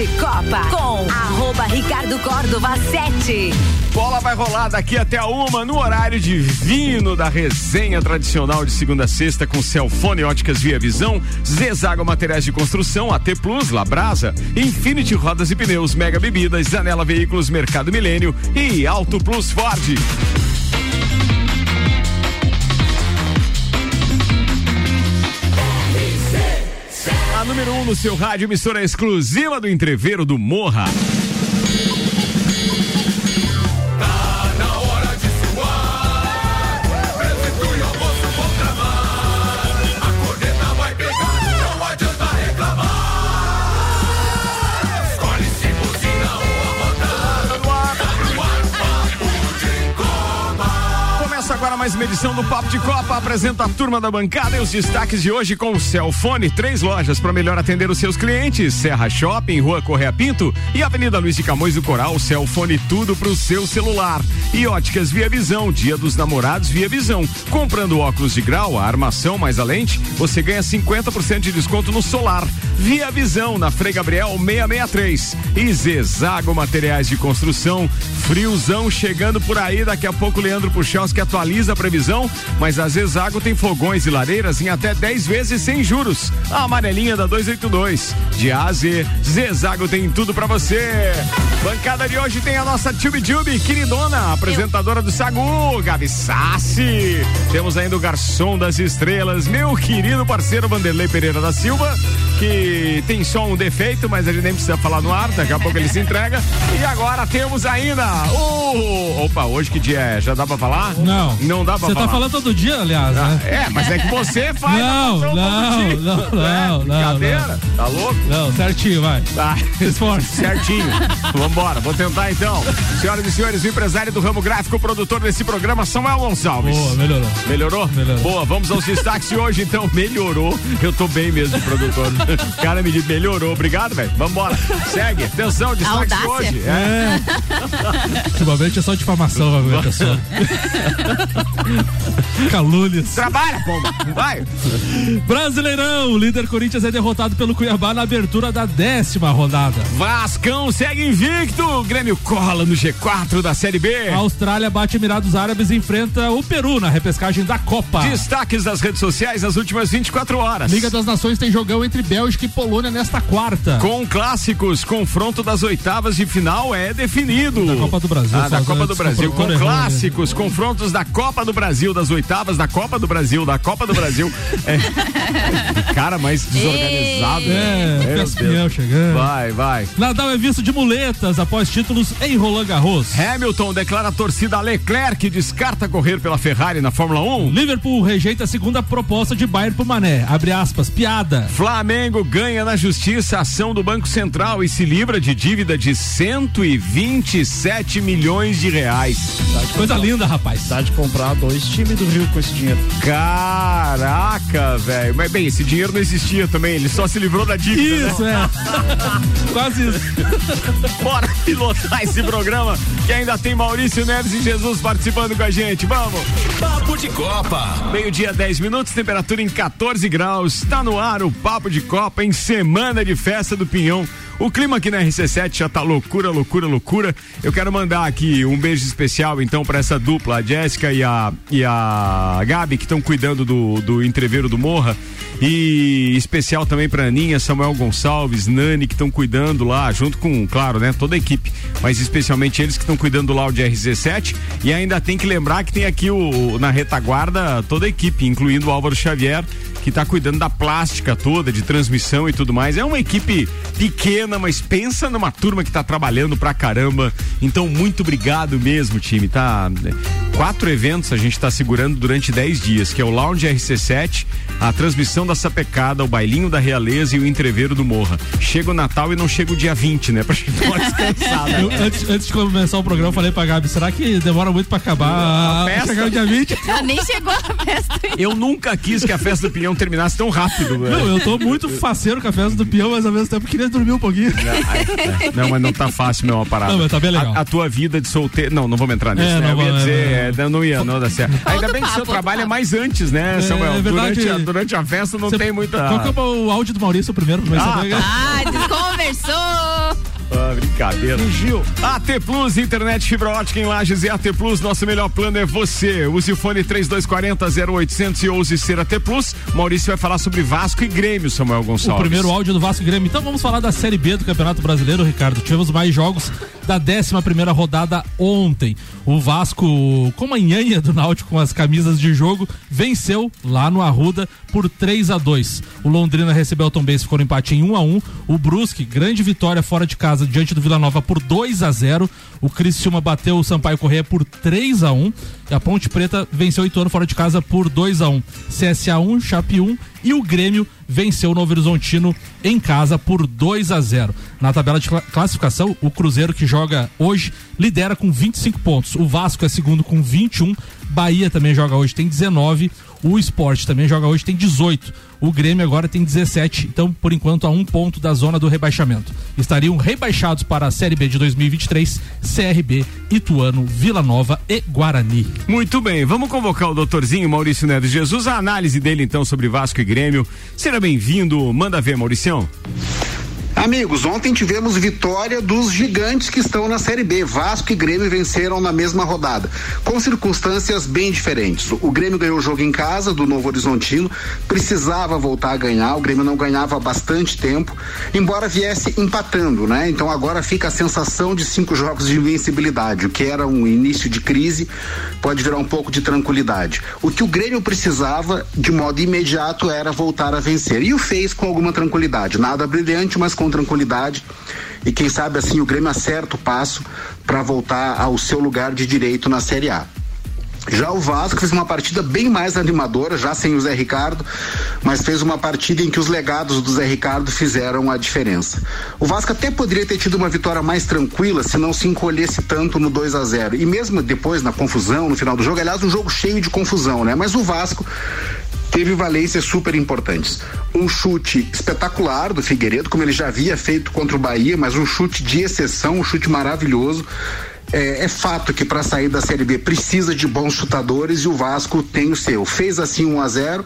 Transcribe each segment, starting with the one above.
de Copa com arroba Ricardo Córdova 7. Bola vai rolar daqui até a uma no horário divino da resenha tradicional de segunda a sexta com Celfone Óticas Via Visão, Zezago Materiais de Construção, AT Plus, Labrasa, Infinity Rodas e Pneus, Mega Bebidas, Zanela Veículos, Mercado Milênio e Auto Plus Ford. Número 1 um no seu rádio, emissora exclusiva do entreveiro do Morra. Mais uma edição do Papo de Copa. Apresenta a turma da bancada e os destaques de hoje com o Celfone. Três lojas para melhor atender os seus clientes: Serra Shopping, Rua Correia Pinto e Avenida Luiz de Camões do Coral. Celfone tudo pro seu celular. E óticas Via Visão, Dia dos Namorados Via Visão. Comprando óculos de grau, a armação mais a lente, você ganha 50% de desconto no solar. Via Visão, na Frei Gabriel 663. E Zezago Materiais de Construção. Friozão chegando por aí. Daqui a pouco, Leandro Puchalski atualiza previsão, mas a Zezago tem fogões e lareiras em até 10 vezes sem juros. A amarelinha da 282. De A a Z, Zezago tem tudo para você. Bancada de hoje tem a nossa Tube Tube, queridona, apresentadora do Sagu, Gabi Sassi. Temos ainda o garçom das estrelas, meu querido parceiro Vanderlei Pereira da Silva, que tem só um defeito, mas a gente nem precisa falar no ar, daqui a pouco ele se entrega. E agora temos ainda o. Opa, hoje que dia é? Já dá pra falar? Não. Não dá pra Você falar. tá falando todo dia, aliás, Ah, né? É, mas é que você faz Não, não, dia. não, não, É, não, Brincadeira? Tá louco? Não, certinho, vai. Tá. Esforço. Certinho. Vambora, vou tentar então. Senhoras e senhores, o empresário do ramo gráfico, produtor desse programa, Samuel Gonçalves. Boa, melhorou. Melhorou? Melhorou. Boa, vamos aos destaques de hoje, então. Melhorou. Eu tô bem mesmo produtor. O cara me disse, melhorou. Obrigado, velho. Vambora. Segue. Atenção, destaques de Audácia. hoje. É. Ultimamente é só difamação, vai ver, pessoal. Calúnias. Trabalha, pomba. Vai. Brasileirão, o líder Corinthians é derrotado pelo Cuiabá na abertura da décima rodada. Vascão segue invicto. O Grêmio cola no G4 da Série B. A Austrália bate Emirados Árabes e enfrenta o Peru na repescagem da Copa. Destaques das redes sociais nas últimas 24 horas. Liga das Nações tem jogão entre Bélgica e Polônia nesta quarta. Com clássicos, confronto das oitavas de final é definido. Da Copa do Brasil, Ah, da Copa do Brasil. Com clássicos, confrontos da Copa do Brasil, das oitavas da Copa do Brasil, da Copa do Brasil. É. Cara mais desorganizado. É, né? Chegando. Vai, vai. Nadal é visto de muletas após títulos em Roland Garros. Hamilton declara a torcida a Leclerc que descarta correr pela Ferrari na Fórmula 1. Liverpool rejeita a segunda proposta de Bayern pro Mané. Abre aspas, piada. Flamengo ganha na justiça a ação do Banco Central e se livra de dívida de 127 milhões de reais. Coisa linda, rapaz. Dá de comprar dois times do Rio com esse dinheiro. Caraca, velho. Mas bem, esse dinheiro não existia também, ele só se livrou da dívida. né? Isso, é. Quase isso. Bora pilotar esse programa que ainda tem Maurício Neves e Jesus participando com a gente. Vamos! Papo de Copa. Meio-dia, 10 minutos, temperatura em 14 graus. Está no ar o Papo de Copa em semana de festa do Pinhão. O clima aqui na RC7 já tá loucura, loucura, loucura. Eu quero mandar aqui um beijo especial então para essa dupla, a Jéssica e a, e a Gabi, que estão cuidando do, do entreveiro do Morra. E especial também para Aninha, Samuel Gonçalves, Nani, que estão cuidando lá, junto com, claro, né, toda a equipe, mas especialmente eles que estão cuidando lá de RC7. E ainda tem que lembrar que tem aqui o, na retaguarda toda a equipe, incluindo o Álvaro Xavier, que está cuidando da plástica toda, de transmissão e tudo mais. É uma equipe pequena, mas pensa numa turma que está trabalhando pra caramba. Então, muito obrigado mesmo, time. Tá quatro eventos a gente está segurando durante 10 dias, que é o Lounge RC7, a transmissão da Sapecada, o bailinho da Realeza e o entreveiro do Morra. Chega o Natal e não chega o dia 20, né? Pra gente dar uma descansada. Eu, antes, antes de começar o programa, eu falei pra Gabi, será que demora muito pra acabar A a, festa? chegar o dia 20? Ela nem chegou na festa. Eu nunca quis que a festa do Pinhão terminasse tão rápido, velho. Não, eu tô muito faceiro com a festa do peão, mas ao mesmo tempo queria dormir um pouquinho. Não, mas não tá fácil, meu, a parada. Não, mas tá bem legal. A, a tua vida de solteiro. Não, não vou entrar nisso. É, né? não eu ia vai, dizer, vai, é, não, não ia, não dá certo. Ainda bem que o seu papo, trabalho é mais antes, né, Samuel? é verdade. durante, a, durante a festa não Você- tem muita. Qual que é o áudio do Maurício primeiro? Pra Ah, saber? Ah, desconversou. Ah, brincadeira. Fugiu. AT Plus, internet fibra ótica em Lages e AT Plus, nosso melhor plano é você. Use o fone 3240 0800 e ouse ser AT Plus. Maurício vai falar sobre Vasco e Grêmio, Samuel Gonçalves. O primeiro áudio do Vasco e Grêmio. Então vamos falar da Série B do Campeonato Brasileiro, Ricardo. Tivemos mais jogos da 11 primeira rodada ontem. O Vasco, com a nhanha do Náutico com as camisas de jogo, venceu lá no Arruda por 3 a 2 O Londrina recebeu o Tom Benz, ficou no empate em 1 a 1 O Brusque, grande vitória fora de casa diante do Vila Nova por 2 a 0 O Criciúma bateu o Sampaio Correia por 3 a 1 E a Ponte Preta venceu o Ituano fora de casa por 2 a 1 CSA 1, Chape 1 e o Grêmio venceu o Novo Horizontino em casa por 2 a 0. Na tabela de classificação, o Cruzeiro que joga hoje lidera com 25 pontos. O Vasco é segundo com 21. Bahia também joga hoje, tem 19. O Esporte também joga hoje, tem 18. O Grêmio agora tem 17, então por enquanto a um ponto da zona do rebaixamento. Estariam rebaixados para a Série B de 2023, CRB, Ituano, Vila Nova e Guarani. Muito bem, vamos convocar o doutorzinho Maurício Neves Jesus, a análise dele então sobre Vasco e Grêmio. Seja bem-vindo, manda ver, Mauricião. Amigos, ontem tivemos vitória dos gigantes que estão na Série B. Vasco e Grêmio venceram na mesma rodada, com circunstâncias bem diferentes. O Grêmio ganhou o jogo em casa do Novo Horizontino, precisava voltar a ganhar. O Grêmio não ganhava há bastante tempo, embora viesse empatando, né? Então agora fica a sensação de cinco jogos de invencibilidade, o que era um início de crise, pode virar um pouco de tranquilidade. O que o Grêmio precisava de modo imediato era voltar a vencer e o fez com alguma tranquilidade. Nada brilhante, mas com tranquilidade e quem sabe assim o Grêmio acerta o passo para voltar ao seu lugar de direito na Série A. Já o Vasco fez uma partida bem mais animadora, já sem o Zé Ricardo, mas fez uma partida em que os legados do Zé Ricardo fizeram a diferença. O Vasco até poderia ter tido uma vitória mais tranquila se não se encolhesse tanto no 2 a 0 E mesmo depois, na confusão, no final do jogo, aliás, um jogo cheio de confusão, né? Mas o Vasco teve valências super importantes. Um chute espetacular do Figueiredo, como ele já havia feito contra o Bahia, mas um chute de exceção, um chute maravilhoso. É, é, fato que para sair da Série B precisa de bons chutadores e o Vasco tem o seu. Fez assim 1 a 0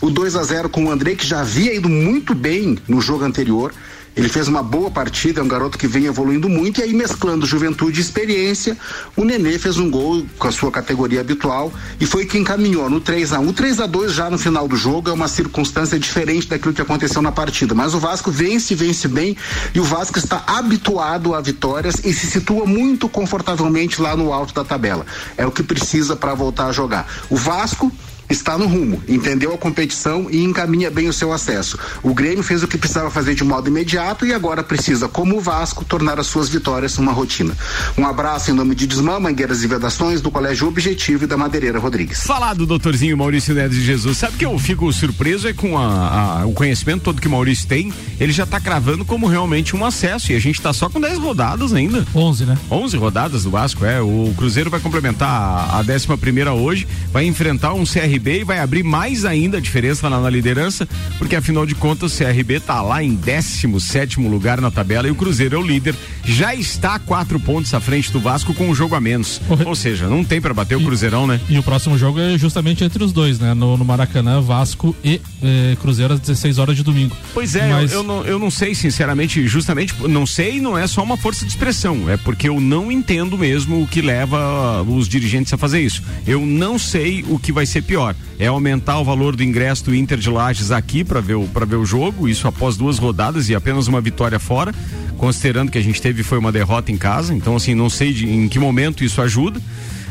o 2 a 0 com o André, que já havia ido muito bem no jogo anterior. Ele fez uma boa partida, é um garoto que vem evoluindo muito, e aí mesclando juventude e experiência, o Nenê fez um gol com a sua categoria habitual e foi quem encaminhou no 3 a 1 O 3 a 2 já no final do jogo é uma circunstância diferente daquilo que aconteceu na partida, mas o Vasco vence, vence bem, e o Vasco está habituado a vitórias e se situa muito confortavelmente lá no alto da tabela. É o que precisa para voltar a jogar. O Vasco está no rumo, entendeu a competição e encaminha bem o seu acesso. O Grêmio fez o que precisava fazer de modo imediato e agora precisa, como o Vasco, tornar as suas vitórias uma rotina. Um abraço em nome de Desmã, Mangueiras e Vedações, do Colégio Objetivo e da Madeireira Rodrigues. Falar do doutorzinho Maurício Neves de Jesus, sabe que eu fico surpreso é com a, a, o conhecimento todo que o Maurício tem, ele já está cravando como realmente um acesso e a gente está só com 10 rodadas ainda. 11, né? 11 rodadas do Vasco, é. O Cruzeiro vai complementar a, a 11 primeira hoje, vai enfrentar um CR CRB e vai abrir mais ainda a diferença lá na liderança, porque afinal de contas o CRB está lá em 17 lugar na tabela e o Cruzeiro é o líder. Já está quatro pontos à frente do Vasco com um jogo a menos. Ou seja, não tem para bater o Cruzeirão, né? E o próximo jogo é justamente entre os dois, né? No, no Maracanã, Vasco e eh, Cruzeiro às 16 horas de domingo. Pois é, Mas... eu, eu, não, eu não sei, sinceramente, justamente, não sei não é só uma força de expressão, é porque eu não entendo mesmo o que leva os dirigentes a fazer isso. Eu não sei o que vai ser pior é aumentar o valor do ingresso do Inter de Lages aqui para ver, o, ver o jogo, isso após duas rodadas e apenas uma vitória fora, considerando que a gente teve foi uma derrota em casa, então assim, não sei de, em que momento isso ajuda.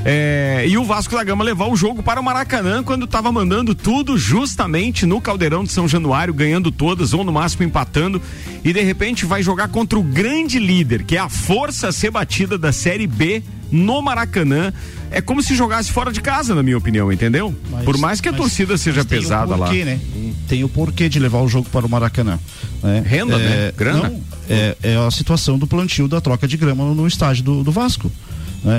É, e o Vasco da Gama levar o jogo para o Maracanã quando estava mandando tudo justamente no Caldeirão de São Januário, ganhando todas ou no máximo empatando. E de repente vai jogar contra o grande líder, que é a força a ser batida da Série B no Maracanã. É como se jogasse fora de casa, na minha opinião, entendeu? Mas, Por mais que a torcida seja pesada porquê, lá. Né? Tem o porquê de levar o jogo para o Maracanã. Né? Renda, né? é, né? Grana. Não, é, é, a situação do plantio da troca de grama no estádio do, do Vasco.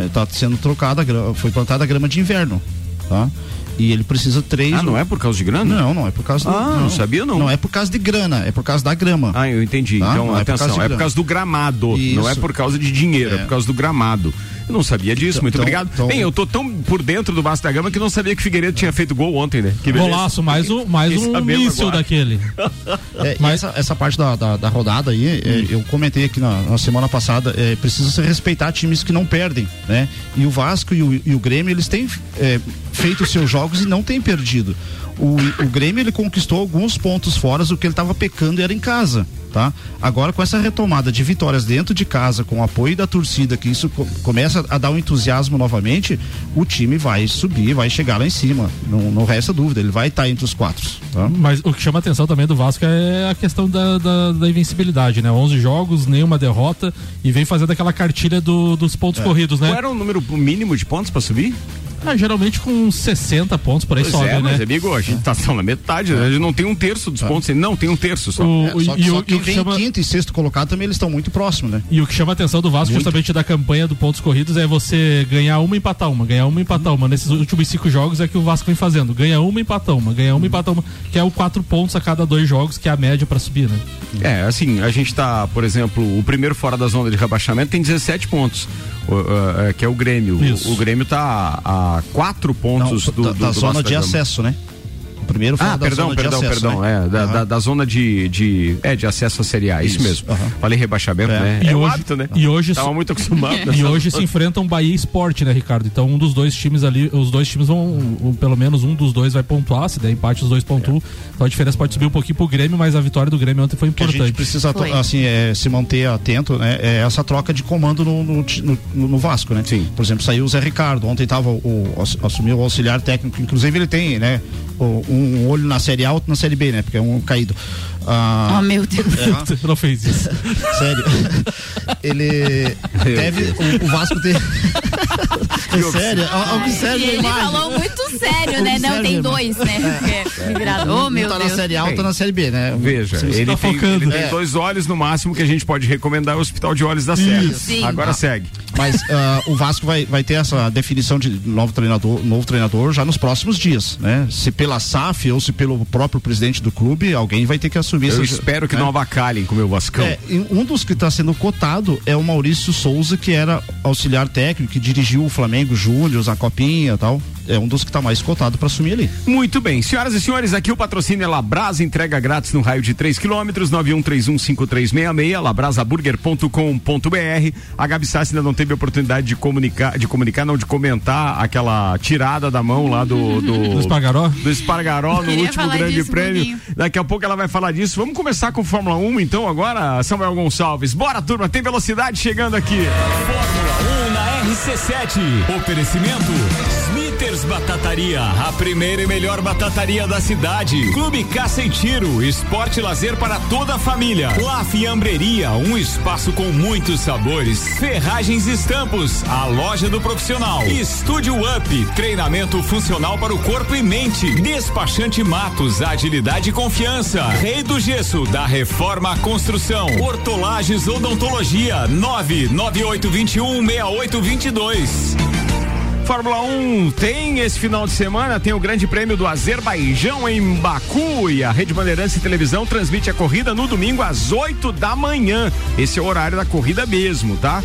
Está né? sendo trocada, foi plantada a grama de inverno. Tá? E ele precisa três. Ah, não é por causa de grana? Não, não é por causa. Ah, do, não, não sabia não. Não é por causa de grana, é por causa da grama. Ah, eu entendi. Tá? Então, não atenção, é por, é por causa do gramado. Isso. Não é por causa de dinheiro, é, é por causa do gramado. Eu não sabia disso, Então- muito então- obrigado. então- Bem, eu tô tão por dentro do Vasco da Gama que não sabia que o Figueiredo tinha feito gol ontem, né? Que beleza. Golaço, mais um, mais um míssil daquele. É, Mas- essa, essa parte da, da, da rodada aí, é, eu comentei aqui na, na semana passada, é, precisa se respeitar times que não perdem, né? E o Vasco e o, e o Grêmio, eles têm é, feito os seus jogos e não têm perdido. O, o Grêmio, ele conquistou alguns pontos fora, o que ele estava pecando era em casa, tá? Agora, com essa retomada de vitórias dentro de casa, com o apoio da torcida, que isso co- começa a dar um entusiasmo novamente, o time vai subir, vai chegar lá em cima, não, não resta dúvida, ele vai estar entre os quatro, tá? Mas o que chama atenção também do Vasco é a questão da, da, da invencibilidade, né? 11 jogos, nenhuma derrota e vem fazendo aquela cartilha do- dos pontos corridos, né? Qual era o número mínimo de pontos pra subir? Ah, geralmente com uns 60 pontos por aí Pois sobe, é, mas né? amigo, a gente tá só na metade, né? A gente não tem um terço dos pontos, não, tem um terço só. O- É, só, e, só o, e quem o que vem chama, quinto e sexto colocado também eles estão muito próximos, né? e o que chama atenção do Vasco, justamente da campanha do pontos corridos, é você ganhar uma e empatar uma, ganhar uma e empatar uma. Nesses últimos cinco jogos é que o Vasco vem fazendo. Ganha uma e empatar uma, ganha uma e empatar uma, que é o quatro pontos a cada dois jogos, que é a média pra subir, né? É, assim, a gente tá, por exemplo, o primeiro fora da zona de rebaixamento tem 17 pontos, que é o Grêmio. Isso. O, Grêmio tá a, a quatro pontos Não, do, do, da do de acesso, né? O primeiro fora Ah, da perdão, zona perdão, de acesso, perdão. né? É, da, Aham. da, da zona de, de. É, de acesso à Série A, isso, Isso, mesmo. aham. Falei rebaixamento, É. né? E é o hoje- hábito, né? e hoje Tava muito acostumado. E hoje se enfrentam Bahia e Sport, né, Ricardo? Então um dos dois times ali, os dois times vão, um- pelo menos um dos dois vai pontuar, se der empate os dois pontuam. Então a diferença pode subir um pouquinho pro Grêmio, mas a vitória do Grêmio ontem foi O que a gente importante. precisa Foi. assim, é, se manter atento, né? É essa troca de comando no, no, no- no Vasco, né? Sim. Por exemplo, saiu o Zé Ricardo, ontem tava o, ass- assumiu o auxiliar técnico, inclusive ele tem, né? o- um olho na série A, outro na série B, né? Porque é um caído. Ah, Oh, meu Deus. Não fez isso. Sério. Ele teve. O, o Vasco teve. sério? Ó, Observe Ele imagem. falou muito sério, né? Não, Observe, tem irmão. dois, né? É, virado. Oh, meu um tá Deus. na série A, outro tá na série B, né? Veja, ele, tá tem, focando. ele tem É. dois olhos no máximo que a gente pode recomendar é o Hospital de Olhos da Serra. Sim. Agora segue. Mas ah, o Vasco vai, vai ter essa definição de novo treinador, novo treinador já nos próximos dias, né? Se pela SAF ou se pelo próprio presidente do clube, alguém vai ter que assumir Eu essa- espero que né? não avacalhem com o meu Vascão. É, um dos que está sendo cotado é o Maurício Souza, que era auxiliar técnico, que dirigiu o Flamengo Júnior, a Copinha e tal. É um dos que está mais cotado para assumir ali. Muito bem, senhoras e senhores, aqui o patrocínio é Labrasa, entrega grátis no raio de 3 quilômetros, 91315366, labrasaburger.com.br. A Gabi Sassi ainda não teve a oportunidade de comunicar, de comunicar, não, de comentar aquela tirada da mão lá do. Do, Do Espargaró? do Espargaró no último grande disso prêmio. pouquinho. Daqui a pouco ela vai falar disso. Vamos começar com Fórmula 1, então, agora, Samuel Gonçalves. Bora, turma, tem velocidade chegando aqui. Fórmula 1 na RC7. Oferecimento Batataria, a primeira e melhor batataria da cidade. Clube Caça e Tiro, esporte e lazer para toda a família. La Fiambreria, um espaço com muitos sabores. Ferragens e Estampos, a loja do profissional. Estúdio Up, treinamento funcional para o corpo e mente. Despachante Matos, agilidade e confiança. Rei do Gesso, da Reforma à Construção. Hortolagens Odontologia, 99821 6822. Fórmula 1 tem esse final de semana, tem o Grande Prêmio do Azerbaijão em Baku e a Rede Bandeirantes Televisão transmite a corrida no domingo às 8 da manhã. Esse é o horário da corrida mesmo, tá?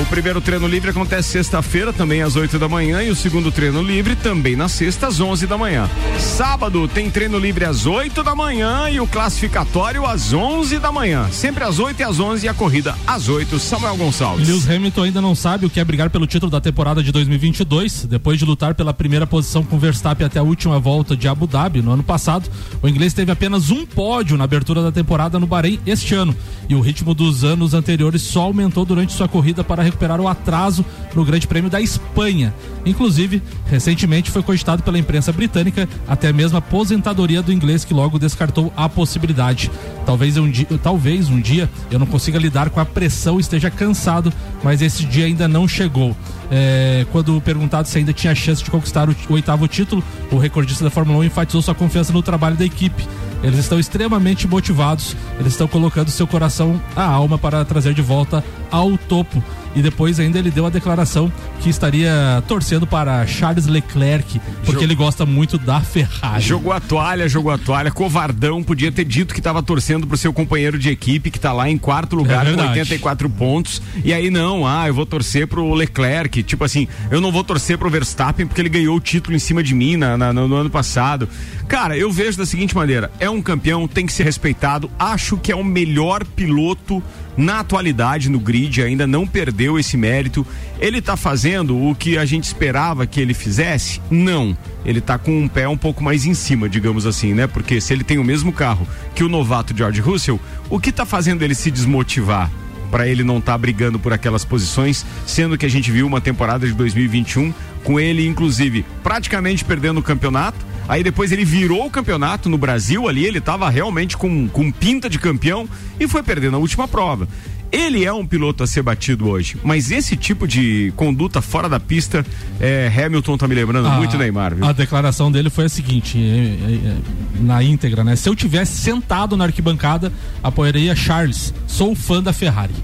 O primeiro treino livre acontece sexta-feira, também às 8 da manhã, e o segundo treino livre também na sexta, às 11 da manhã. Sábado tem treino livre às 8 da manhã e o classificatório às 11 da manhã. Sempre às 8 e às 11 e a corrida às 8. Samuel Gonçalves. Lewis Hamilton ainda não sabe o que é brigar pelo título da temporada de 2022. Depois de lutar pela primeira posição com Verstappen até a última volta de Abu Dhabi no ano passado, o inglês teve apenas um pódio na abertura da temporada no Bahrein este ano. E o ritmo dos anos anteriores só aumentou durante sua corrida para recuperar o atraso no Grande Prêmio da Espanha. Inclusive, recentemente foi cogitado pela imprensa britânica até mesmo a aposentadoria do inglês que logo descartou a possibilidade. Talvez um dia, talvez um dia eu não consiga lidar com a pressão, esteja cansado, mas esse dia ainda não chegou. É, quando perguntado se ainda tinha chance de conquistar o, o oitavo título, o recordista da Fórmula 1 enfatizou sua confiança no trabalho da equipe. Eles estão extremamente motivados, eles estão colocando seu coração, a alma para trazer de volta ao topo e depois ainda ele deu a declaração que estaria torcendo para Charles Leclerc, porque ele gosta muito da Ferrari. Jogou a toalha, jogou a toalha, covardão, podia ter dito que estava torcendo pro seu companheiro de equipe que está lá em quarto lugar é com 84 pontos. E aí não, ah, eu vou torcer pro Leclerc, tipo assim, eu não vou torcer pro Verstappen porque ele ganhou o título em cima de mim na, na no, no ano passado. Cara, eu vejo da seguinte maneira, é um campeão, tem que ser respeitado, acho que é o melhor piloto na atualidade no grid, ainda não perdeu esse mérito. Ele está fazendo o que a gente esperava que ele fizesse? Não. Ele está com um pé um pouco mais em cima, digamos assim, né? Porque se ele tem o mesmo carro que o novato George Russell, o que está fazendo ele se desmotivar? para ele não estar tá brigando por aquelas posições, sendo que a gente viu uma temporada de 2021 com ele, inclusive, praticamente perdendo o campeonato. Aí depois ele virou o campeonato no Brasil ali, ele estava realmente com, com pinta de campeão e foi perder na última prova. Ele é um piloto a ser batido hoje, mas esse tipo de conduta fora da pista, é, Hamilton tá me lembrando a, muito Neymar. Viu? A declaração dele foi a seguinte, é, é, é, na íntegra, né? Se eu tivesse sentado na arquibancada, apoiaria Charles. Sou fã da Ferrari.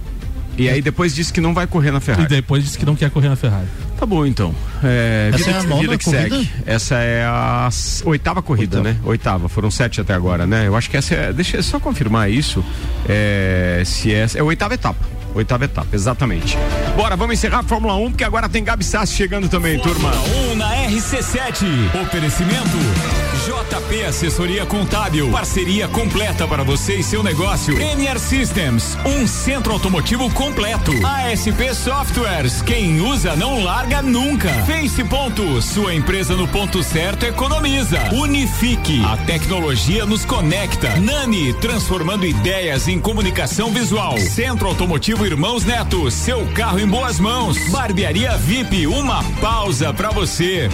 E aí depois disse que não vai correr na Ferrari. E depois disse que não quer correr na Ferrari. Tá bom então. É, Essa vida, é a nova vida que corrida? segue. Essa é a oitava corrida, oitava. né? Oitava. Foram sete até agora, né? Eu acho que essa é. Deixa eu só confirmar isso. É, se essa é a oitava etapa. Oitava etapa, exatamente. Bora, vamos encerrar a Fórmula 1, porque agora tem Gabi Sassi chegando também, Fórmula turma. 1 na RC7. Oferecimento. JP Assessoria Contábil. Parceria completa para você e seu negócio. NR Systems. Um centro automotivo completo. ASP Softwares. Quem usa não larga nunca. Face Ponto. Sua empresa no ponto certo economiza. Unifique. A tecnologia nos conecta. Nani. Transformando ideias em comunicação visual. Centro Automotivo Irmãos Neto, seu carro em boas mãos. Barbearia VIP, uma pausa para você.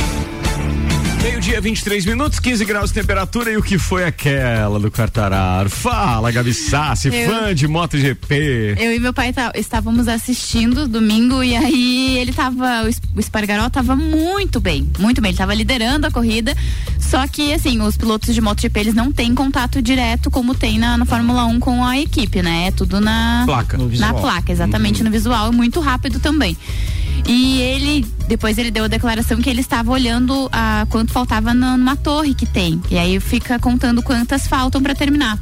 Meio-dia, 23 minutos, 15 graus de temperatura e o que foi aquela do Quartararo? Fala, Gabi Sassi, eu, fã de MotoGP. Eu e meu pai tá, estávamos assistindo domingo e aí ele tava, o Espargaró tava muito bem, muito bem, ele tava liderando a corrida, só que assim, os pilotos de MotoGP eles não têm contato direto como tem na, na Fórmula 1 com a equipe, né? É tudo na placa, na placa, exatamente, uhum. no visual, muito rápido também. E ele, depois ele deu a declaração que ele estava olhando a quanto faltava numa torre que tem. E aí fica contando quantas faltam para terminar.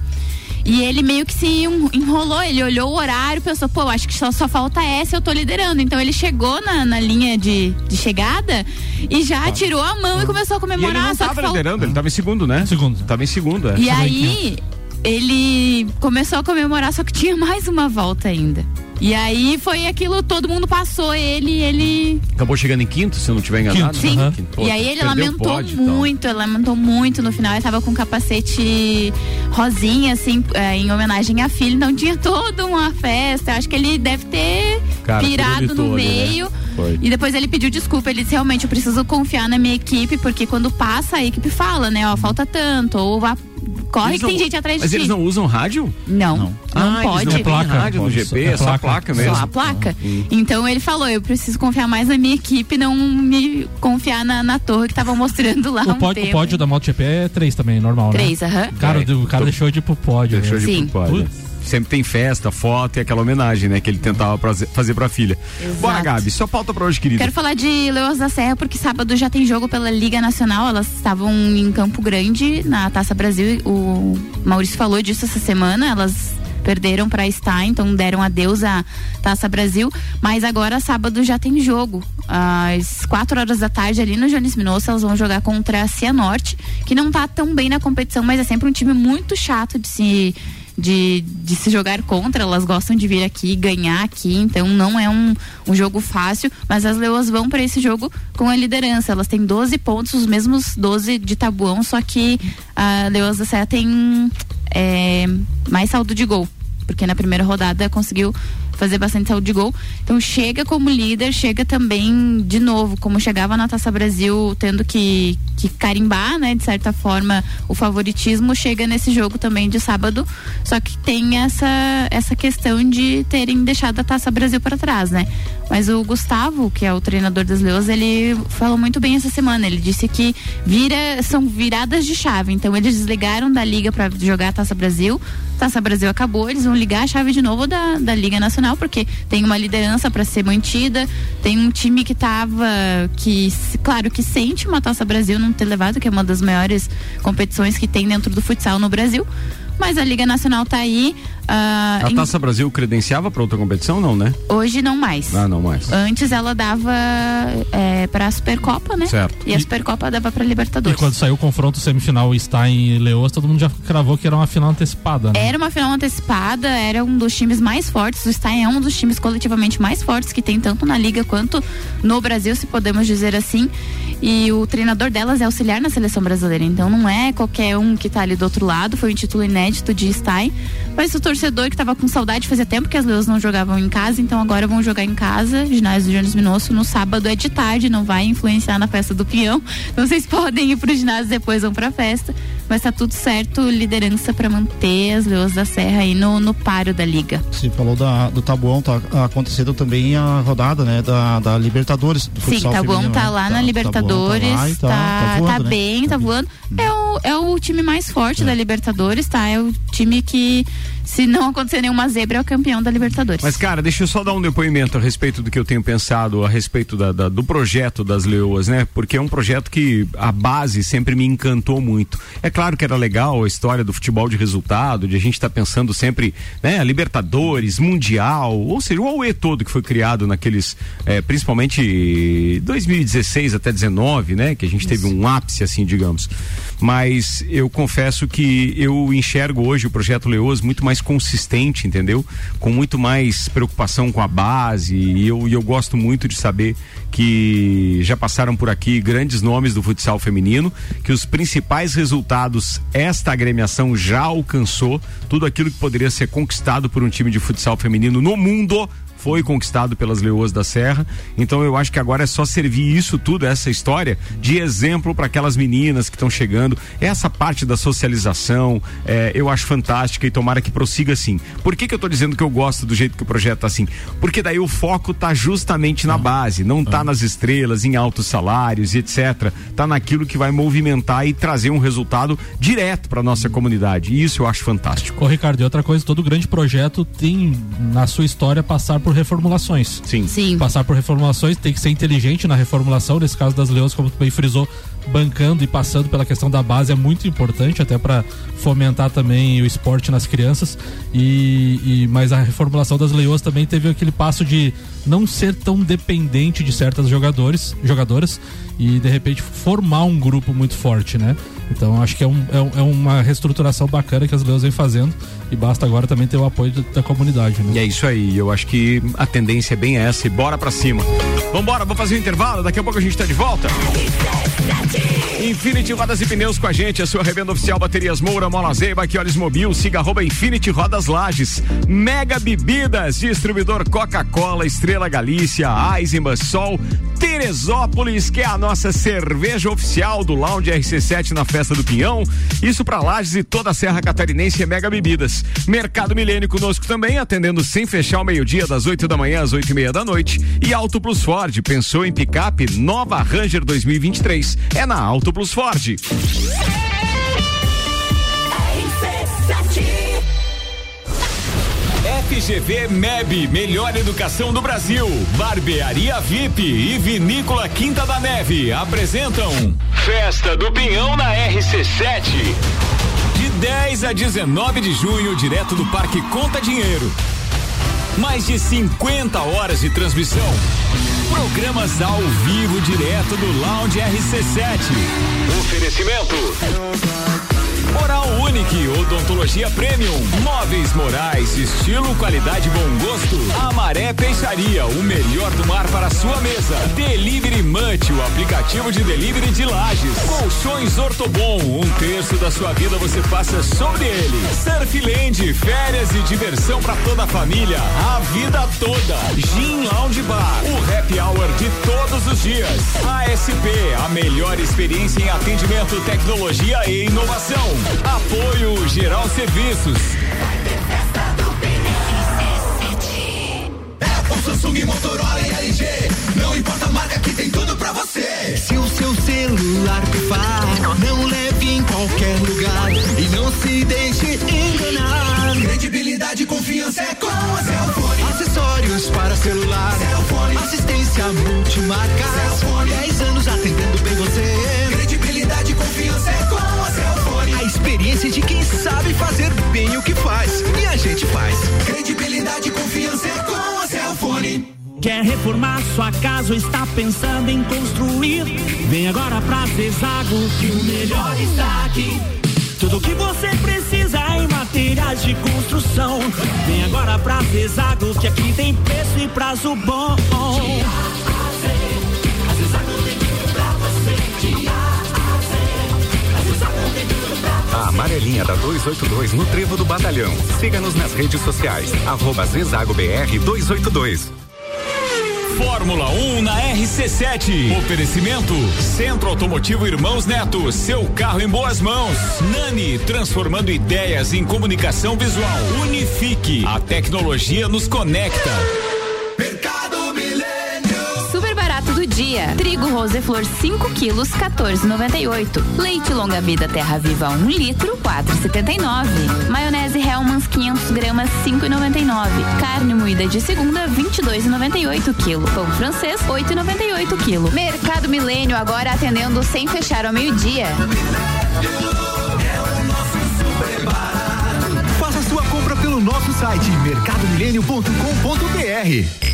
E ele meio que se enrolou, ele olhou o horário, pensou, pô, acho que só, só falta essa, eu tô liderando. Então ele chegou na, na linha de, de chegada e já tirou a mão e começou a comemorar. E ele não tava liderando, ele tava em segundo, né? Segundo. Tava em segundo, é. E aí, ele começou a comemorar, só que tinha mais uma volta ainda. E aí foi aquilo, todo mundo passou ele ele. Acabou chegando em quinto, se eu não estiver enganado. Sim. Uhum. e aí ele lamentou muito, ele lamentou muito. No final ele tava com um capacete rosinha, assim, é, em homenagem à filha. Então tinha toda uma festa. Eu acho que ele deve ter Cara, pirado no né? meio. Né? E depois ele pediu desculpa. Ele disse: realmente, eu preciso confiar na minha equipe, porque quando passa, a equipe fala, né? Ó, falta tanto, ou vá corre que tem gente atrás de Mas eles não usam rádio? Não. Não, não ah, pode. Não é placa, rádio no GP, é, é só a placa mesmo. Só a placa. Hum. Então ele falou: eu preciso confiar mais na minha equipe, não me confiar na, na torre que tava mostrando lá. O, um pódio, o pódio da MotoGP é 3 também, normal, três, né? 3, aham. -huh. Cara, é, o cara tô... deixou de ir pro pódio. Deixou né? de ir pro pódio sempre tem festa, foto e aquela homenagem, né? Que ele tentava fazer pra filha. Exato. Bora, Gabi, só pauta pra hoje, querida. Quero falar de Leões da Serra, porque sábado já tem jogo pela Liga Nacional. Elas estavam em Campo Grande, na Taça Brasil. O Maurício falou disso essa semana. Elas perderam para estar, então deram adeus à Taça Brasil. Mas agora, sábado, já tem jogo. Às 4 horas da tarde, ali no Jones Minossa, elas vão jogar contra a Cianorte, que não tá tão bem na competição, mas é sempre um time muito chato de se de, de se jogar contra, elas gostam de vir aqui ganhar aqui, então não é um, um jogo fácil, mas as Leoas vão para esse jogo com a liderança. Elas têm 12 pontos, os mesmos 12 de Tabuão, só que a Leoas da Serra tem é, mais saldo de gol porque na primeira rodada conseguiu fazer bastante saúde de gol. Então chega como líder, chega também de novo, como chegava na Taça Brasil, tendo que, que carimbar, né, de certa forma, o favoritismo, chega nesse jogo também de sábado. Só que tem essa, essa questão de terem deixado a Taça Brasil para trás, né? Mas o Gustavo, que é o treinador das Leões, ele falou muito bem essa semana. Ele disse que vira, são viradas de chave. Então eles desligaram da liga para jogar a Taça Brasil. Taça Brasil acabou, eles vão ligar a chave de novo da, da Liga Nacional, porque tem uma liderança para ser mantida, tem um time que tava, que, claro, que sente uma Taça Brasil não ter levado, que é uma das maiores competições que tem dentro do futsal no Brasil mas a Liga Nacional tá aí. Uh, a Taça em... Brasil credenciava para outra competição, não, né? Hoje não mais. Ah, não mais. Antes ela dava é, para a Supercopa, né? Certo. E, e a Supercopa dava para Libertadores. E quando saiu o confronto semifinal está em Leoas, todo mundo já cravou que era uma final antecipada, né? Era uma final antecipada, era um dos times mais fortes. O Stein é um dos times coletivamente mais fortes que tem tanto na liga quanto no Brasil, se podemos dizer assim. E o treinador delas é auxiliar na seleção brasileira, então não é qualquer um que está ali do outro lado. Foi um título inédito inédito de Stein. Mas o torcedor que estava com saudade fazia tempo que as Leões não jogavam em casa, então agora vão jogar em casa, ginásio do Jones Minosso, no sábado é de tarde, não vai influenciar na festa do peão. Então vocês podem ir pro ginásio depois vão pra festa. Mas tá tudo certo, liderança para manter as Leões da Serra aí no, no páreo da liga. Você falou da, do Tabuão, tá acontecendo também a rodada, né, da, da Libertadores. Do Sim, Tabuão tá né? lá tá, na Libertadores, tá, lá tá, tá, tá, voando, tá né? bem, tá voando. É o, é o time mais forte é. da Libertadores, tá? É o time que se não acontecer nenhuma zebra, é o campeão da Libertadores. Mas, cara, deixa eu só dar um depoimento a respeito do que eu tenho pensado a respeito da, da, do projeto das Leoas, né? Porque é um projeto que a base sempre me encantou muito. É claro que era legal a história do futebol de resultado, de a gente estar tá pensando sempre, né? Libertadores, Mundial, ou seja, o AUE todo que foi criado naqueles, é, principalmente 2016 até 19, né? Que a gente teve um ápice, assim, digamos. Mas eu confesso que eu enxergo hoje o projeto Leoas muito mais mais consistente, entendeu? Com muito mais preocupação com a base. E eu, e eu gosto muito de saber que já passaram por aqui grandes nomes do futsal feminino, que os principais resultados esta agremiação já alcançou, tudo aquilo que poderia ser conquistado por um time de futsal feminino no mundo foi conquistado pelas Leoas da Serra. Então eu acho que agora é só servir isso tudo, essa história, de exemplo para aquelas meninas que estão chegando. Essa parte da socialização é, eu acho fantástica e tomara que prossiga assim. Por que, que eu estou dizendo que eu gosto do jeito que o projeto tá assim? Porque daí o foco tá justamente na base, não tá nas estrelas, em altos salários e etc. Tá naquilo que vai movimentar e trazer um resultado direto para nossa comunidade. E isso eu acho fantástico. Ô Ricardo, e outra coisa, todo grande projeto tem na sua história passar por reformulações. Sim. Sim. Passar por reformulações, tem que ser inteligente na reformulação. Nesse caso das Leões, como tu bem frisou, bancando e passando pela questão da base é muito importante, até para fomentar também o esporte nas crianças. E, e mas a reformulação das Leões também teve aquele passo de não ser tão dependente de certas jogadores, jogadoras e de repente formar um grupo muito forte, né? Então acho que é, um, é, é uma reestruturação bacana que as Leões vem fazendo e basta agora também ter o apoio da, da comunidade. Né? E é isso aí, eu acho que a tendência é bem essa e bora pra cima. Vamos fazer um intervalo, daqui a pouco a gente tá de volta. Infinity Rodas e Pneus com a gente, a sua revenda oficial Baterias Moura, Mola Zeiba, que olhos mobil, siga arroba Infinity Rodas Lages. Mega Bebidas, distribuidor Coca-Cola, Estrela Galícia, Eisenbahn, Sol, Teresópolis, que é a nossa cerveja oficial do Lounge RC7 na Festa do Pinhão. Isso para Lages e toda a Serra Catarinense é Mega Bebidas. Mercado Milênio conosco também, atendendo sem fechar o meio-dia, das 8 da manhã às 8 e meia da noite. E Auto Plus Ford, pensou em picape? Nova Ranger 2023. É na Auto Plus Ford. FGV MEB, melhor educação do Brasil. Barbearia VIP e Vinícola Quinta da Neve apresentam Festa do Pinhão na RC7. De 10 a 19 de junho, direto do Parque Conta Dinheiro. Mais de 50 horas de transmissão. Programas ao vivo direto do Lounge RC7. Oferecimento. Oral Unique, odontologia premium, móveis morais, estilo, qualidade, bom gosto. Amaré Peixaria, o melhor do mar para sua mesa. Delivery Munch, o aplicativo de delivery de lajes. Colchões Ortobon, um terço da sua vida você passa sobre ele. Surfland, férias e diversão para toda a família, a vida toda. Gin Lounge Bar, o happy hour de todos os dias. ASP, a melhor experiência em atendimento, tecnologia e inovação. Apoio Geral Serviços. É, Vai ter festa do Apple, Samsung, Motorola e LG. Não importa a marca que tem tudo pra você. Se o seu celular pifar, não leve em qualquer lugar e não se deixe enganar. Credibilidade e confiança é com a Cellfone. Acessórios para celular. Cellfone. Assistência multimarca. Cellfone. 10 anos atendendo bem você. Sabe fazer bem o que faz. E a gente faz. Credibilidade e confiança é com a Celfone. Quer reformar sua casa ou está pensando em construir? Vem agora pra Zezago que o melhor está aqui. Tudo que você precisa em materiais de construção. Vem agora pra Zezago que aqui tem preço e prazo bom. 282 no Trevo do Batalhão. Siga-nos nas redes sociais. Arroba Zezago BR 282. Fórmula 1 um na RC7. Oferecimento Centro Automotivo Irmãos Neto. Seu carro em boas mãos. Nani, transformando ideias em comunicação visual. Unifique. A tecnologia nos conecta. Dia. Trigo Roseflor 5 quilos 14,98. Leite longa vida Terra Viva 1 litro 4,79. Maionese Hellmann's 500 gramas 5,99. Carne moída de segunda 22,98 quilo. Pão francês 8,98 quilo. Mercado Milênio agora atendendo sem fechar ao meio-dia. Faça sua compra pelo nosso site mercadomilênio.com.br.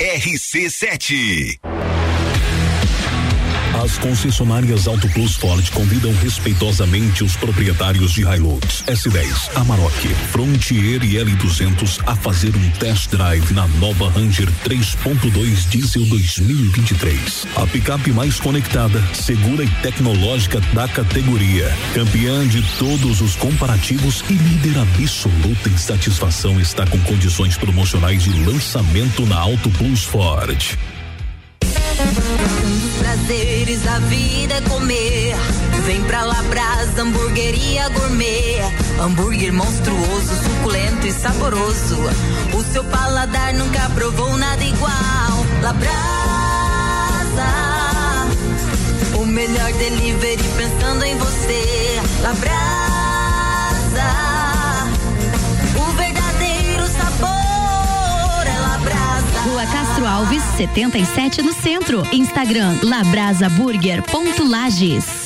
RC7. As concessionárias Auto Plus Ford convidam respeitosamente os proprietários de Hilux, S10, Amarok, Frontier e L200 a fazer um test drive na nova Ranger 3.2 Diesel 2023. A picape mais conectada, segura e tecnológica da categoria. Campeã de todos os comparativos e líder absoluta em satisfação está com condições promocionais de lançamento na Auto Plus Ford. Prazeres da vida é comer. Vem pra Labrasa, hamburgueria gourmet. Hambúrguer monstruoso, suculento e saboroso. O seu paladar nunca provou nada igual. Labrasa, o melhor delivery pensando em você. Labrasa, Rua Castro Alves, 77 no centro. Instagram labrasaburger.lages.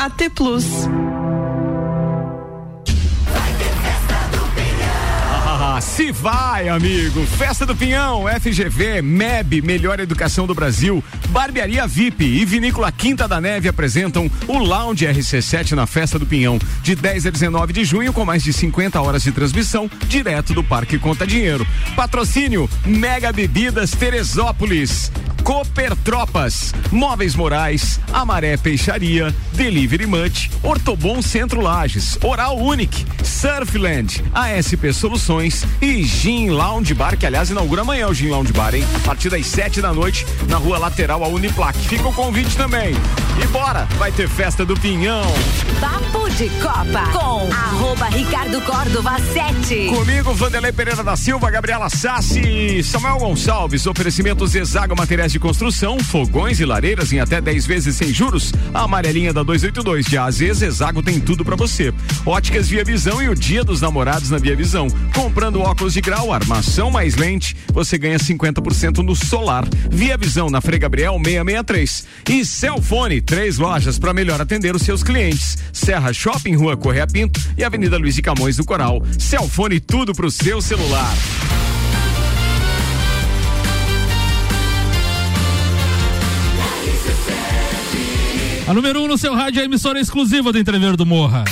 AT Plus. Ah, se vai, amigo. Festa do Pinhão, FGV, MEB, Melhor Educação do Brasil, Barbearia VIP e Vinícola Quinta da Neve apresentam o Lounge RC7 na Festa do Pinhão, de 10 a 19 de junho, com mais de 50 horas de transmissão, direto do Parque Conta Dinheiro. Patrocínio Mega Bebidas Teresópolis. Cooper Tropas, Móveis Morais, Amaré Peixaria, Delivery Munch, Ortobon Centro Lages, Oral Unique, Surfland, ASP Soluções e Gin Lounge Bar, que aliás inaugura amanhã o Gin Lounge Bar, hein? A partir das sete da noite, na rua lateral a Uniplac. Fica o convite também. E bora, vai ter festa do Pinhão. De Copa com arroba Ricardo Córdova 7. Comigo, Vanderlei Pereira da Silva, Gabriela Sassi Samuel Gonçalves. Oferecimentos Exago Materiais de Construção, fogões e lareiras em até 10 vezes sem juros. A amarelinha da 282 de AZ Exago tem tudo para você. Óticas Via Visão e o Dia dos Namorados na Via Visão. Comprando óculos de grau, armação mais lente, você ganha 50% no solar. Via Visão na Frei Gabriel 663. E Celfone, três lojas para melhor atender os seus clientes. Serra Shopping Shopping, Rua Correia Pinto e Avenida Luiz de Camões do Coral. Celfone, tudo pro seu celular. A número 1 um no seu rádio é a emissora exclusiva do Entrever do Morra.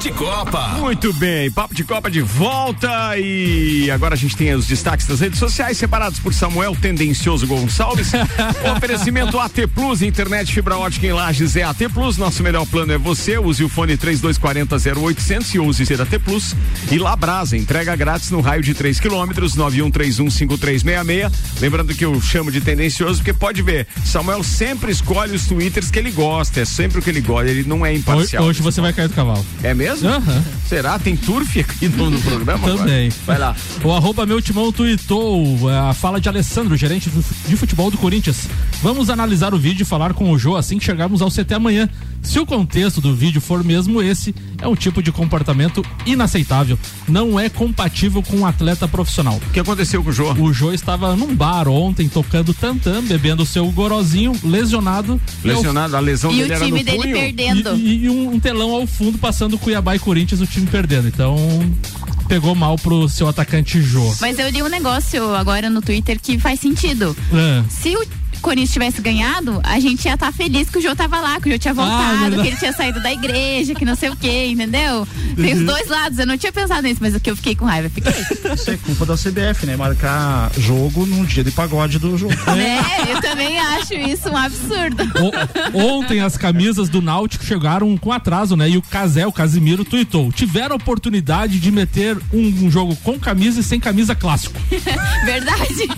De Copa. Muito bem, Papo de Copa de volta e agora a gente tem os destaques das redes sociais separados por Samuel Tendencioso Gonçalves. Oferecimento AT Plus, internet fibra ótica em Lages é AT Plus. Nosso melhor plano é você. Use o fone 3240 0800 e use ser AT Plus. E Labrasa, entrega grátis no raio de 3 quilômetros, 91315366. Lembrando que eu chamo de tendencioso porque pode ver, Samuel sempre escolhe os twitters que ele gosta, é sempre o que ele gosta, ele não é imparcial. Hoje, hoje você vai cair do cavalo. É mesmo? Aham. Será? Tem turf aqui no, no programa? Também. Vai lá. O arroba meu timão tweetou é, a fala de Alessandro, gerente de futebol do Corinthians. Vamos analisar o vídeo e falar com o Jô assim que chegarmos ao CT amanhã. Se o contexto do vídeo for mesmo esse, é um tipo de comportamento inaceitável. Não é compatível com um atleta profissional. O que aconteceu com o Jô? O Jô estava num bar ontem tocando tantã, bebendo seu gorozinho, lesionado. E ao- Lesionado, a lesão E dele o era time no dele punho. perdendo. E, e um, um telão ao fundo passando Cuiabá e Corinthians, o time perdendo. Então, pegou mal pro seu atacante Jô. Mas eu li um negócio agora no Twitter que faz sentido. É. Se o Corinthians tivesse ganhado, a gente ia estar feliz que o Jô tava lá, que o Jô tinha voltado, Ah, que ele tinha saído da igreja, que não sei o quê, entendeu? Tem os dois lados, eu não tinha pensado nisso, mas o que eu fiquei com raiva, fiquei. Isso é culpa da CBF, né? Marcar jogo num dia de pagode do jogo. É, eu também acho isso um absurdo. O- ontem as camisas do Náutico chegaram com atraso, né? E o Casé, o Casimiro, tuitou. Tiveram a oportunidade de meter um, um jogo com camisa e sem camisa clássico. Verdade.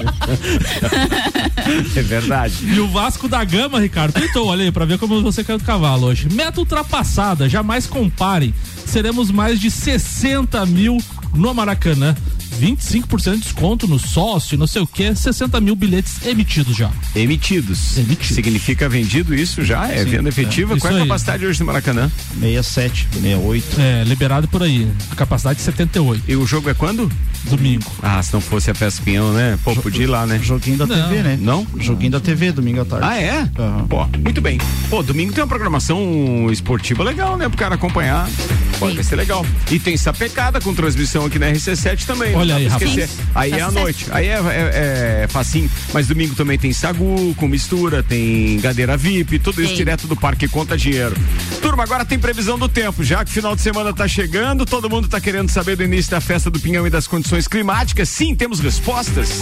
É verdade. E o Vasco da Gama, Ricardo, tuitou, olha aí, pra ver como você caiu do cavalo hoje. Meta ultrapassada, jamais comparem. Seremos mais de 60 mil no Maracanã. 25% de desconto no sócio, não sei o que, 60 mil bilhetes emitidos já. Emitidos. Emitidos. Significa vendido isso já? É Sim, venda é. efetiva? Isso Qual é a aí. capacidade hoje do Maracanã? 67, 68. É, liberado por aí. Capacidade 78. E o jogo é quando? Domingo. Ah, se não fosse a Peça Pinhão, né? Pô, podia ir lá, né? Joguinho da Não. TV, né? Não? Joguinho da TV, domingo à tarde. Ah, é? Aham. Pô, muito bem. Pô, domingo tem uma programação esportiva legal, né? Pro cara acompanhar. Pode vai ser legal. E tem sapecada com transmissão aqui na RC7 também. Olha não aí, esquecer. Sim. Aí é à noite. Aí é, é, é facinho. Mas domingo também tem sagu com mistura, tem gadeira VIP, tudo isso Tem. direto do parque conta dinheiro. Turma, agora tem previsão do tempo. Já que o final de semana tá chegando, todo mundo tá querendo saber do início da festa do Pinhão e das condições climáticas. Sim, temos respostas.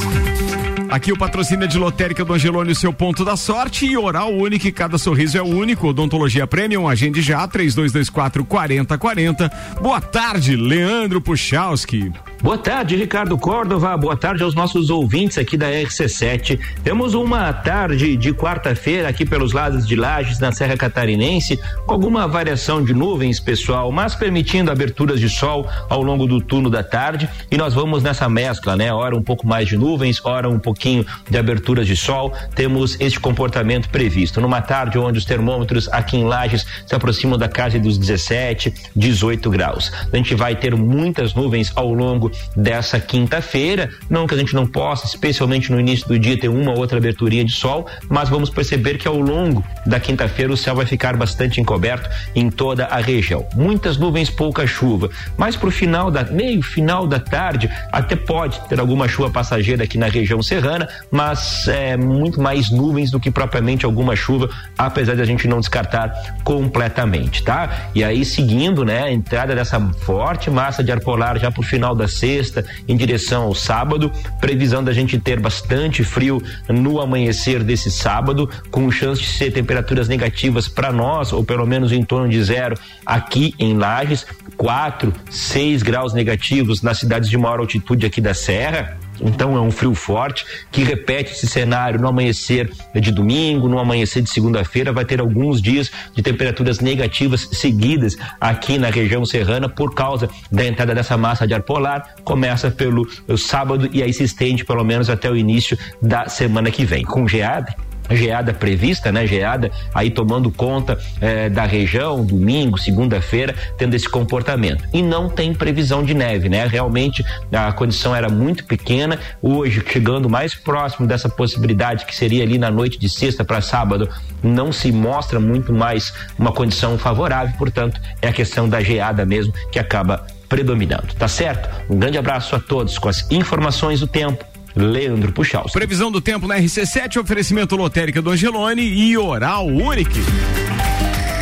Aqui o patrocínio é de Lotérica do Angelone, o seu ponto da sorte e Oral Único, cada sorriso é único. Odontologia Premium, agende já, 3224 4040. Boa tarde, Leandro Puchalski. Boa tarde, Ricardo Córdova. Boa tarde aos nossos ouvintes aqui da RC7. Temos uma tarde de quarta-feira aqui pelos lados de Lages, na Serra Catarinense, com alguma variação de nuvens, pessoal, mas permitindo aberturas de sol ao longo do turno da tarde. E nós vamos nessa mescla, né? Hora um pouco mais de nuvens, hora um pouquinho de aberturas de sol. Temos este comportamento previsto. Numa tarde onde os termômetros aqui em Lages se aproximam da casa dos 17, 18 graus. A gente vai ter muitas nuvens ao longo dessa quinta-feira. Não que a gente não possa, especialmente no início do dia, ter uma ou outra aberturinha de sol, mas vamos perceber que ao longo da quinta-feira o céu vai ficar bastante encoberto em toda a região. Muitas nuvens, pouca chuva. Mas pro final da meio final da tarde, até pode ter alguma chuva passageira aqui na região serrana, mas é muito mais nuvens do que propriamente alguma chuva, apesar de a gente não descartar completamente, tá? E aí seguindo, né, a entrada dessa forte massa de ar polar já pro final da sexta em direção ao sábado, previsão da gente ter bastante frio no amanhecer desse sábado, com chance de ser temperaturas negativas para nós, ou pelo menos em torno de zero aqui em Lages, 4, 6 graus negativos nas cidades de maior altitude aqui da Serra. Então é um frio forte que repete esse cenário no amanhecer de domingo, no amanhecer de segunda-feira, vai ter alguns dias de temperaturas negativas seguidas aqui na região serrana por causa da entrada dessa massa de ar polar. Começa pelo sábado e aí se estende pelo menos até o início da semana que vem. Com geada, geada prevista, né? Geada aí tomando conta eh, da região, domingo, segunda-feira, tendo esse comportamento. E não tem previsão de neve, né? Realmente a condição era muito pequena. Hoje, chegando mais próximo dessa possibilidade que seria ali na noite de sexta para sábado, não se mostra muito mais uma condição favorável, portanto, é a questão da geada mesmo que acaba predominando, tá certo? Um grande abraço a todos com as informações do tempo. Leandro Puxaus. Previsão do tempo na RC7, oferecimento lotérica do Angelone e Oral Unique.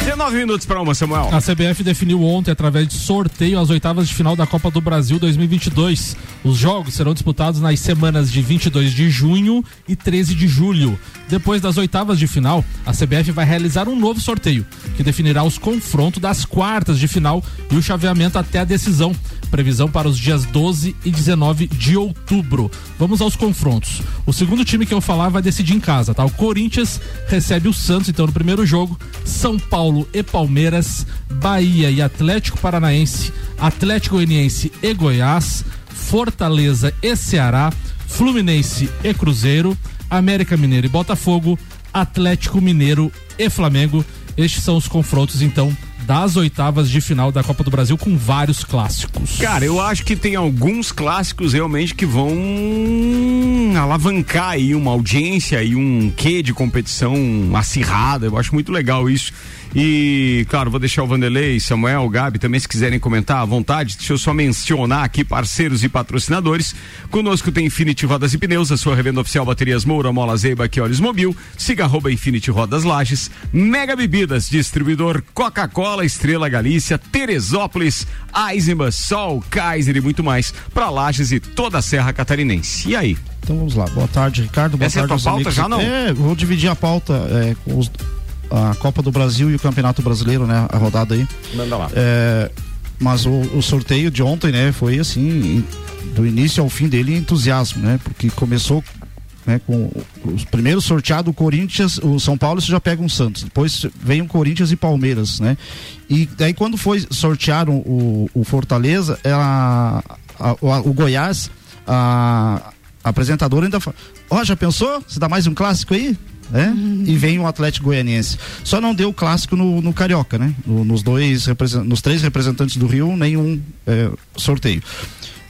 19 minutos para uma, Samuel. A CBF definiu ontem, através de sorteio, as oitavas de final da Copa do Brasil 2022. Os jogos serão disputados nas semanas de 22 de junho e 13 de julho. Depois das oitavas de final, a CBF vai realizar um novo sorteio, que definirá os confrontos das quartas de final e o chaveamento até a decisão. Previsão para os dias 12 e 19 de outubro. Vamos aos confrontos. O segundo time que eu falar vai decidir em casa, tá? O Corinthians recebe o Santos, então, no primeiro jogo. São Paulo e Palmeiras, Bahia e Atlético Paranaense, Atlético Goianiense e Goiás, Fortaleza e Ceará, Fluminense e Cruzeiro, América Mineiro e Botafogo, Atlético Mineiro e Flamengo. Estes são os confrontos, então, das oitavas de final da Copa do Brasil com vários clássicos. Cara, eu acho que tem alguns clássicos realmente que vão alavancar aí uma audiência e um quê de competição acirrada. Eu acho muito legal isso. E, claro, vou deixar o Vanderlei, Samuel, o Gabi também, se quiserem comentar à vontade. Deixa eu só mencionar aqui parceiros e patrocinadores. Conosco tem Infinity Rodas e Pneus, a sua revenda oficial Baterias Moura, Mola Zeiba, que Olhos Mobil. Siga arroba Infinity Rodas Lages. Mega Bebidas, distribuidor Coca-Cola, Estrela Galícia, Teresópolis, Eisenbahn, Sol, Kaiser e muito mais para Lages e toda a Serra Catarinense. E aí? Então vamos lá. Boa tarde, Ricardo. Boa Essa é a tarde tua pauta amigos. já, não? É, vou dividir a pauta é, com os- a Copa do Brasil e o Campeonato Brasileiro, né? A rodada aí. Manda lá. É, mas o, o sorteio de ontem, né? Foi assim, do início ao fim dele, entusiasmo, né? Porque começou né, com os primeiros sorteados, o Corinthians, o São Paulo, você já pega um Santos. Depois vem o Corinthians e Palmeiras, né? E daí quando foi sortearam o, o Fortaleza, ela, a- o, o Goiás, a, a apresentadora ainda fala, ó, já pensou? Você dá mais um clássico aí? Né? E vem o Atlético Goianiense. Só não deu clássico no, no Carioca, né? No- nos dois, nos três representantes do Rio, nenhum é, sorteio.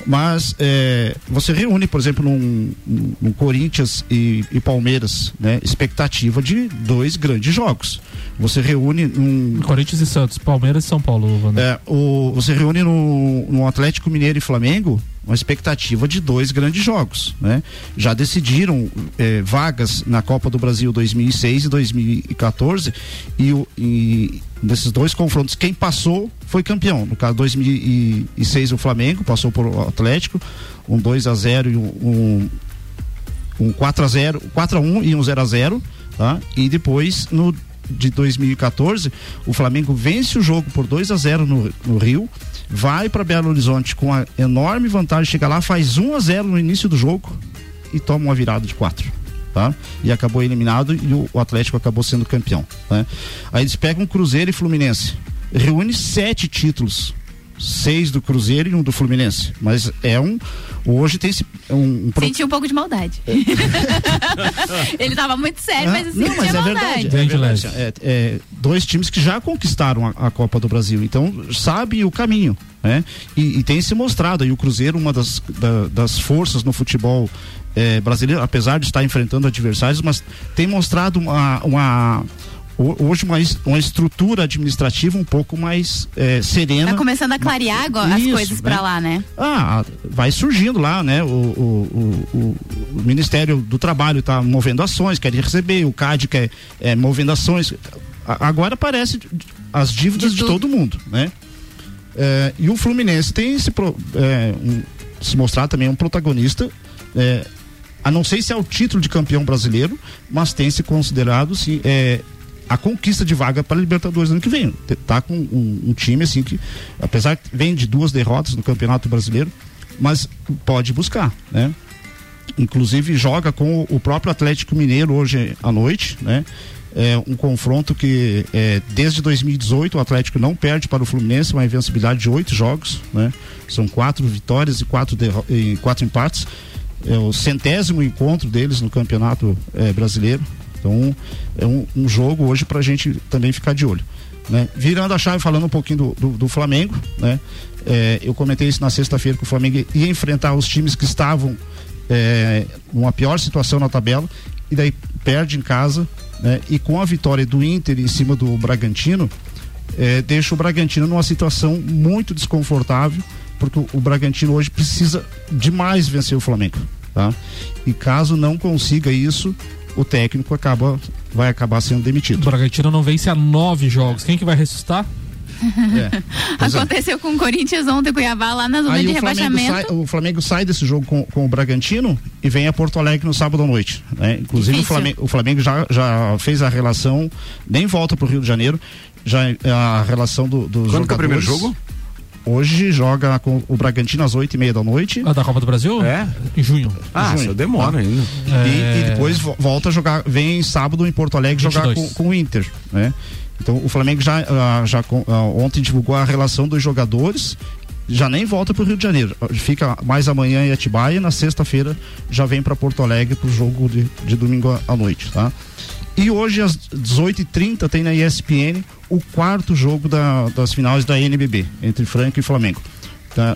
Mas é, você reúne, por exemplo, num, num- Corinthians e, e Palmeiras, né? Expectativa de dois grandes jogos. Você reúne num. Corinthians e Santos, Palmeiras e São Paulo, Vander. É, o, você reúne no, no Atlético Mineiro e Flamengo uma expectativa de dois grandes jogos, né? Já decidiram eh, vagas na Copa do Brasil 2006 e 2014 e, o- e nesses dois confrontos quem passou foi campeão. No caso 2006 o Flamengo passou por o Atlético, um 2 a 0 e um, um um 4 a 0, 4 a 1 e um 0 a 0, tá? E depois no de 2014, o Flamengo vence o jogo por 2 a 0 no, no Rio, vai para Belo Horizonte com a enorme vantagem, chega lá, faz 1 a 0 no início do jogo e toma uma virada de 4. Tá? E acabou eliminado e o, o Atlético acabou sendo campeão. Né? Aí eles pegam Cruzeiro e Fluminense. Reúne sete títulos. Seis do Cruzeiro e um do Fluminense. Mas é um. Hoje tem esse. Um, um pro- Senti um pouco de maldade. Ele tava muito sério, Ah, mas assim, não, mas tinha é verdade. É verdade. É, é, dois times que já conquistaram a, a Copa do Brasil, então sabe o caminho, né? E, e tem se mostrado aí o Cruzeiro uma das, da- das forças no futebol é, brasileiro, apesar de estar enfrentando adversários, mas tem mostrado uma, uma hoje uma, uma estrutura administrativa um pouco mais é, serena. Tá começando a clarear agora as coisas né? lá, né? Ah, vai surgindo lá, né? O, o, o, o- Ministério do Trabalho está movendo ações, quer receber, o CAD quer é, movendo ações. Agora aparece as dívidas de, todo mundo, né? É, e o Fluminense tem se, pro- é, um- se mostrar também um protagonista. é, a não sei se é o título de campeão brasileiro, mas tem se considerado sim, é, a conquista de vaga para a Libertadores ano que vem. Tá com um, um time assim que, apesar que vem de duas derrotas no Campeonato Brasileiro, mas pode buscar, né? Inclusive joga com o, próprio Atlético Mineiro hoje à noite, né? É um confronto que é, desde 2018 o Atlético não perde para o Fluminense, uma invencibilidade de oito jogos, né? São quatro vitórias e quatro, e quatro empates. É o centésimo encontro deles no Campeonato eh, Brasileiro. Então é um, um jogo hoje para a gente também ficar de olho. Né? Virando a chave, falando um pouquinho do, do, do Flamengo, né? É, eu comentei isso na sexta-feira que o Flamengo ia enfrentar os times que estavam é, numa pior situação na tabela e daí perde em casa né? e com a vitória do Inter em cima do Bragantino é, deixa o Bragantino numa situação muito desconfortável porque o, o Bragantino hoje precisa demais vencer o Flamengo tá? e caso não consiga isso o técnico acaba vai acabar sendo demitido. O Bragantino não vence há nove jogos. Quem que vai ressuscitar? É. Aconteceu é. com o Corinthians ontem, Cuiabá, lá na zona Aí de o rebaixamento. Sai, o Flamengo sai desse jogo com, com, o Bragantino e vem a Porto Alegre no sábado à noite. Né? Inclusive o Flamengo, o Flamengo, já, já fez a relação, nem volta para o Rio de Janeiro, já a relação do, dos Quando que é o primeiro jogo? Hoje joga com o Bragantino às oito e meia da noite. Ah, da Copa do Brasil? É. Em junho. Ah, junho. demora ainda. É... E, e, depois volta a jogar, vem sábado em Porto Alegre 22. jogar com, com o Inter, né? Então o Flamengo já, uh, já uh, ontem divulgou a relação dos jogadores, já nem volta para o Rio de Janeiro, fica mais amanhã em Atibaia e na sexta-feira já vem para Porto Alegre para o jogo de, de domingo à noite, tá? E hoje às 18h30 tem na ESPN o quarto jogo da, das finais da NBB, entre Franca e Flamengo.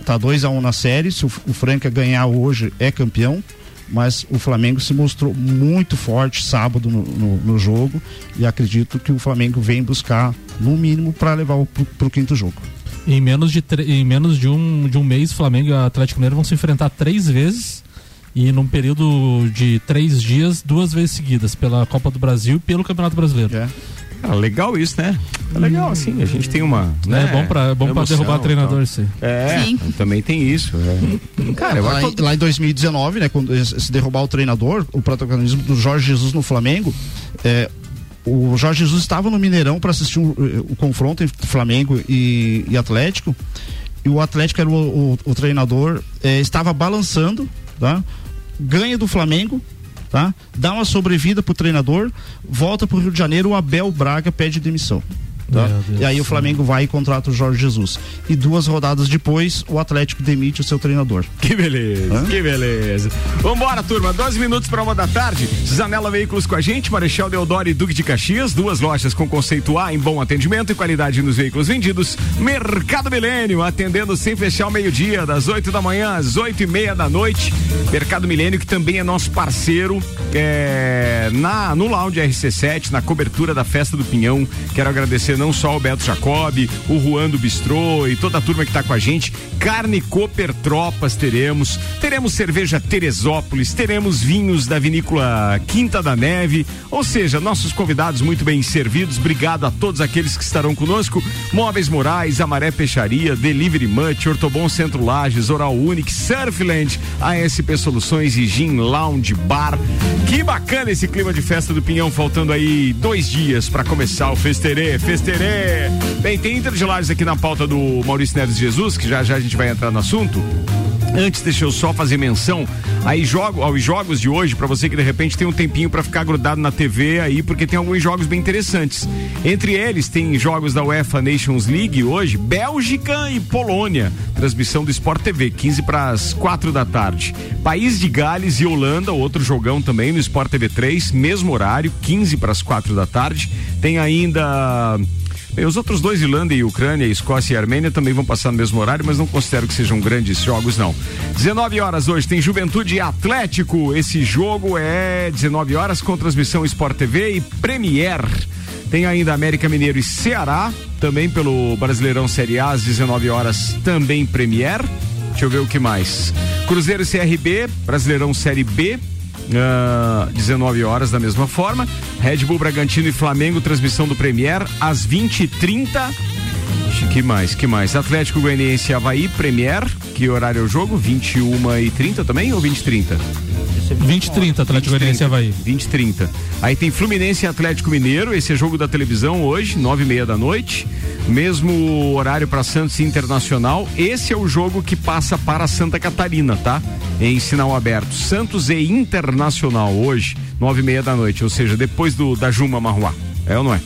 Tá 2 a 1 um na série, se o, o Franca ganhar hoje é campeão, mas o Flamengo se mostrou muito forte sábado no, no, no jogo e acredito que o Flamengo vem buscar no mínimo para levar para o quinto jogo. Em menos de, em menos de um, de um mês, Flamengo e Atlético Mineiro vão se enfrentar três vezes e num período de três dias, duas vezes seguidas, pela Copa do Brasil e pelo Campeonato Brasileiro. É. Ah, legal isso, né? É legal, assim, a gente tem uma. Né, é bom pra, é bom pra derrubar treinador, sim. É, sim. também tem isso. É. Cara, lá, em, lá em 2019, né, quando se derrubar o treinador, o protagonismo do Jorge Jesus no Flamengo, é, o Jorge Jesus estava no Mineirão para assistir um, o confronto entre Flamengo e, e, Atlético, e o Atlético era o, o, o treinador, é, estava balançando, tá? Ganha do Flamengo, tá? Dá uma sobrevida pro treinador, volta pro Rio de Janeiro, o Abel Braga pede demissão. Tá? E aí o Flamengo vai e contrata o Jorge Jesus. E duas rodadas depois, o Atlético demite o seu treinador. Que beleza, Hã? que beleza. Vambora, turma. 12 minutos para uma da tarde. Zanela Veículos com a gente, Marechal Deodoro e Duque de Caxias. Duas lojas com conceito A em bom atendimento e qualidade nos veículos vendidos. Mercado Milênio, atendendo sem fechar o meio-dia, das 8 da manhã às 8 e meia da noite. Mercado Milênio, que também é nosso parceiro é, na, no Lounge RC7, na cobertura da Festa do Pinhão. Quero agradecer não só o Beto Jacob, o Juan do Bistrô e toda a turma que está com a gente. Carne Cooper Tropas teremos, teremos cerveja Teresópolis, teremos vinhos da vinícola Quinta da Neve, ou seja, nossos convidados muito bem servidos. Obrigado a todos aqueles que estarão conosco. Móveis Morais, Amaré Peixaria, Delivery Much, Ortobon Centro Lages, Oral Unique, Surfland, ASP Soluções e Gin Lounge Bar. Que bacana esse clima de festa do Pinhão, faltando aí dois dias para começar o festerê, festerê. Bem, tem Inter de Lages aqui na pauta do Maurício Neves Jesus, que já já a gente vai entrar no assunto. Antes, deixa eu só fazer menção aí jogo, aos jogos de hoje, para você que de repente tem um tempinho para ficar grudado na TV aí, porque tem alguns jogos bem interessantes. Entre eles, tem jogos da UEFA Nations League hoje, Bélgica e Polônia. Transmissão do Sport TV, 15 para as 4 da tarde. País de Gales e Holanda, outro jogão também no Sport TV 3, mesmo horário, 15 para as 4 da tarde. Tem ainda Os outros dois, Irlanda e Ucrânia, Escócia e Armênia, também vão passar no mesmo horário, mas não considero que sejam grandes jogos, não. 19 horas hoje tem Juventude Atlético. Esse jogo é 19 horas com transmissão Sport TV e Premier. Tem ainda América Mineiro e Ceará, também pelo Brasileirão Série A, às 19 horas, também Premier. Deixa eu ver o que mais. Cruzeiro e CRB, Brasileirão Série B, Uh, 19 horas da mesma forma. Red Bull Bragantino e Flamengo, transmissão do Premier às 20h30. Que mais? Que mais? Atlético Goianiense Havaí, Premier. Que horário é o jogo? 21 e 30 também ou 20 e 30? 20 e 30, Atlético Goianiense Havaí. 20 e 30. Aí tem Fluminense e Atlético Mineiro, esse é jogo da televisão hoje, 9 e meia da noite. Mesmo horário para Santos Internacional. Esse é o jogo que passa para Santa Catarina, tá? Em sinal aberto. Santos e Internacional hoje, 9 e meia da noite, ou seja, depois do da Juma Marruá. É ou não é?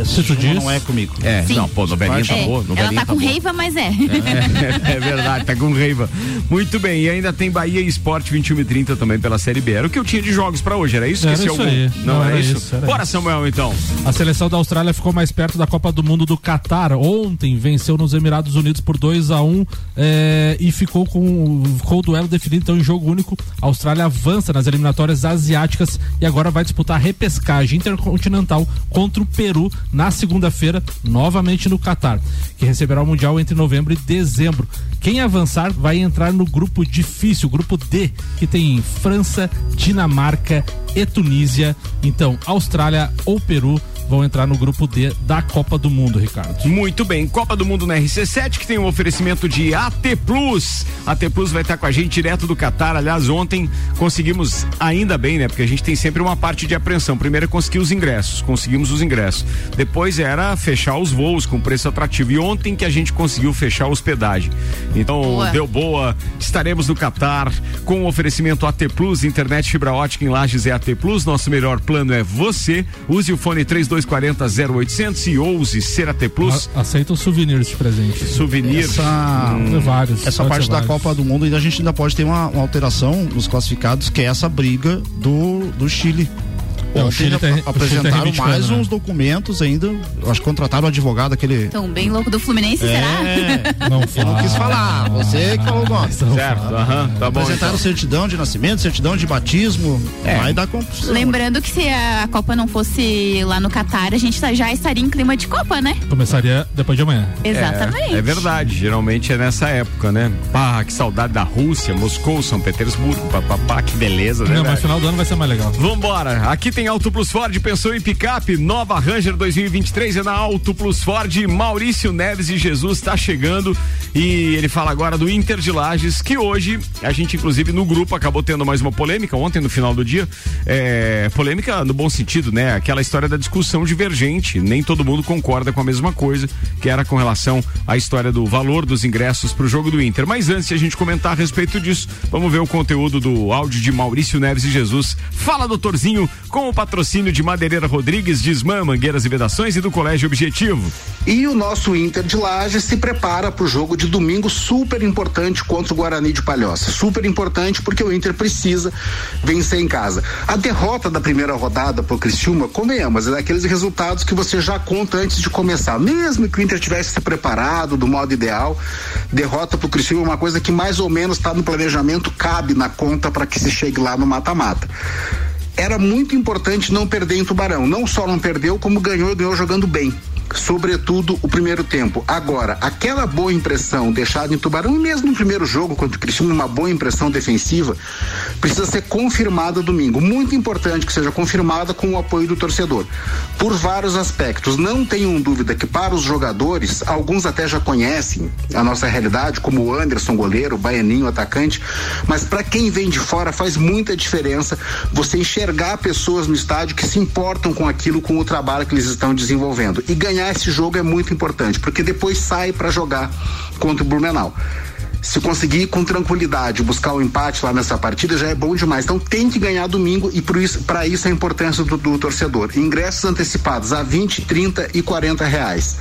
Esse jogo não é comigo. É, Sim. não, pô, novelinha tá É, boa. ela novelinha tá com boa. raiva, mas é. É, é verdade, tá com raiva. Muito bem, e ainda tem Bahia e Esporte 21 e 30 também pela Série B. Era o que eu tinha de jogos pra hoje, era isso? Era Esqueci isso algum? aí. Não, Não, era, era isso? isso, era Bora, isso. Samuel, então. A seleção da Austrália ficou mais perto da Copa do Mundo do Catar. Ontem venceu nos Emirados Unidos por 2 a 1 eh, e ficou com, com o duelo definido então em jogo único. A Austrália avança nas eliminatórias asiáticas e agora vai disputar a repescagem intercontinental contra o Peru na segunda-feira, novamente no Catar, que receberá o Mundial entre novembro e dezembro. Quem avançar vai entrar no grupo difícil, grupo D, que tem França, Dinamarca e Tunísia. Então, Austrália ou Peru vão entrar no grupo D da Copa do Mundo, Ricardo. Muito bem, Copa do Mundo na RC7, que tem um oferecimento de AT Plus. AT Plus vai estar com a gente direto do Catar. Aliás, ontem conseguimos, ainda bem, né? Porque a gente tem sempre uma parte de apreensão. Primeiro é conseguir os ingressos, conseguimos os ingressos. Depois era fechar os voos com preço atrativo. E ontem que a gente conseguiu fechar a hospedagem. Então, Boa. deu boa. Estaremos no Catar com o oferecimento AT Plus, internet fibra ótica em Lages é AT Plus. Nosso melhor plano é você. Use o fone 3240 0800 e ouse ser AT Plus. Aceita os souvenirs de presente. Souvenir. Essa, Hum, vários, essa parte da vários. Copa do Mundo ainda a gente ainda pode ter uma, uma alteração nos classificados, que é essa briga do, do Chile. É, o Chile tá- o Chile tá apresentaram reivindicando, mais né? uns documentos ainda. Acho que contrataram o advogado aquele. Então, bem louco do Fluminense, É, será? Não Eu não quis falar, você que falou o nome. Certo, aham, tá bom. Apresentaram então. certidão de nascimento, certidão de batismo. É. Vai dar confusão. Lembrando que se a Copa não fosse lá no Catar, a gente tá- já estaria em clima de Copa, né? Começaria depois de amanhã. Exatamente. É, é verdade, geralmente é nessa época, né? Pá, que saudade da Rússia, Moscou, São Petersburgo, papapá, que beleza, né? Não, mas final do ano vai ser mais legal. Vambora, aqui tem Auto Plus Ford, pensou em picape, nova Ranger 2023 é na Auto Plus Ford, Maurício Neves e Jesus está chegando e ele fala agora do Inter de Lages, que hoje a gente inclusive no grupo acabou tendo mais uma polêmica, ontem no final do dia, é, polêmica no bom sentido, né? Aquela história da discussão divergente, nem todo mundo concorda com a mesma coisa, que era com relação à história do valor dos ingressos para o jogo do Inter. Mas antes de a gente comentar a respeito disso, vamos ver o conteúdo do áudio de Maurício Neves e Jesus. Fala, doutorzinho, com o patrocínio de Madeireira Rodrigues, Desmã, Mangueiras e Vedações e do Colégio Objetivo. E o nosso Inter de Lages se prepara para o jogo de domingo super importante contra o Guarani de Palhoça. Super importante porque o Inter precisa vencer em casa. A derrota da primeira rodada pro Criciúma, convenhamos, é daqueles resultados que você já conta antes de começar. Mesmo que o Inter tivesse se preparado do modo ideal, derrota pro Criciúma é uma coisa que mais ou menos está no planejamento, cabe na conta para que se chegue lá no mata-mata era muito importante não perder em Tubarão. Não só não perdeu, como ganhou e ganhou jogando bem. Sobretudo o primeiro tempo. Agora, aquela boa impressão deixada em Tubarão, e mesmo no primeiro jogo contra o Criciúma, uma boa impressão defensiva, precisa ser confirmada domingo. Muito importante que seja confirmada com o apoio do torcedor. Por vários aspectos. Não tenham dúvida que para os jogadores, alguns até já conhecem a nossa realidade, como o Anderson, goleiro, o Baianinho, atacante, mas para quem vem de fora faz muita diferença você enxergar pessoas no estádio que se importam com aquilo, com o trabalho que eles estão desenvolvendo. E ganhar esse jogo é muito importante, porque depois sai para jogar contra o Blumenau. Se conseguir com tranquilidade buscar o empate lá nessa partida já é bom demais. Então tem que ganhar domingo e por isso, para isso a importância do, do torcedor. Ingressos antecipados a 20, 30 e 40 reais.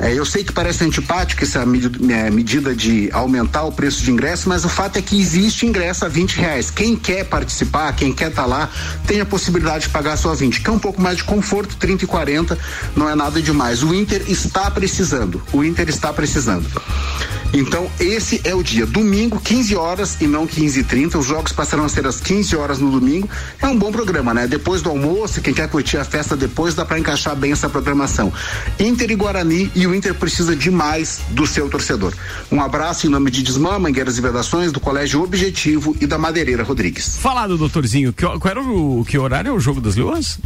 É, eu sei que parece antipático essa é, medida de aumentar o preço de ingresso, mas o fato é que existe ingresso a 20 reais. Quem quer participar, quem quer estar lá, tem a possibilidade de pagar só 20. Quer um pouco mais de conforto, 30 e 40, não é nada demais. O Inter está precisando. O Inter está precisando. Então, esse é o dia. Domingo, 15 horas e não 15 e 30. Os jogos passarão a ser às 15 horas no domingo. É um bom programa, né? Depois do almoço, quem quer curtir a festa depois, dá para encaixar bem essa programação. Inter e Guarani e o Inter precisa demais do seu torcedor. Um abraço em nome de Desmã, Mangueiras e Vedações, do Colégio Objetivo e da Madeireira Rodrigues. Falado, doutorzinho, que, qual era o que horário é o jogo das Leões?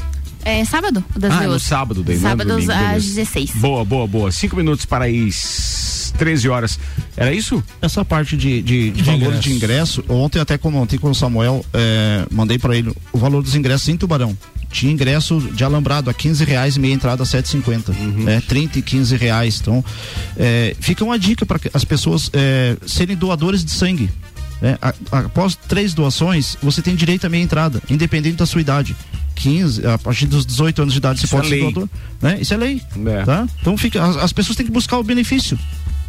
É sábado? Das ah, no Leoas. sábado, daí, não é Sábados domingo, às beleza. 16. Boa, boa, boa. Cinco minutos para as 13 horas. Era isso? Essa parte de, de, de valores de ingresso, ontem até comentei com o Samuel, é, mandei para ele o valor dos ingressos em Tubarão. Tinha ingresso de alambrado a 15 reais e meia entrada a 7,50. Uhum. né? 30 e 15 reais. Então, é, fica uma dica para as pessoas é, serem doadores de sangue. né? A- após três doações, você tem direito à meia entrada, independente da sua idade. 15, a partir dos 18 anos de idade Isso você pode é ser lei. doador. Né? Isso é lei. É. Tá? Então fica, as, as pessoas têm que buscar o benefício.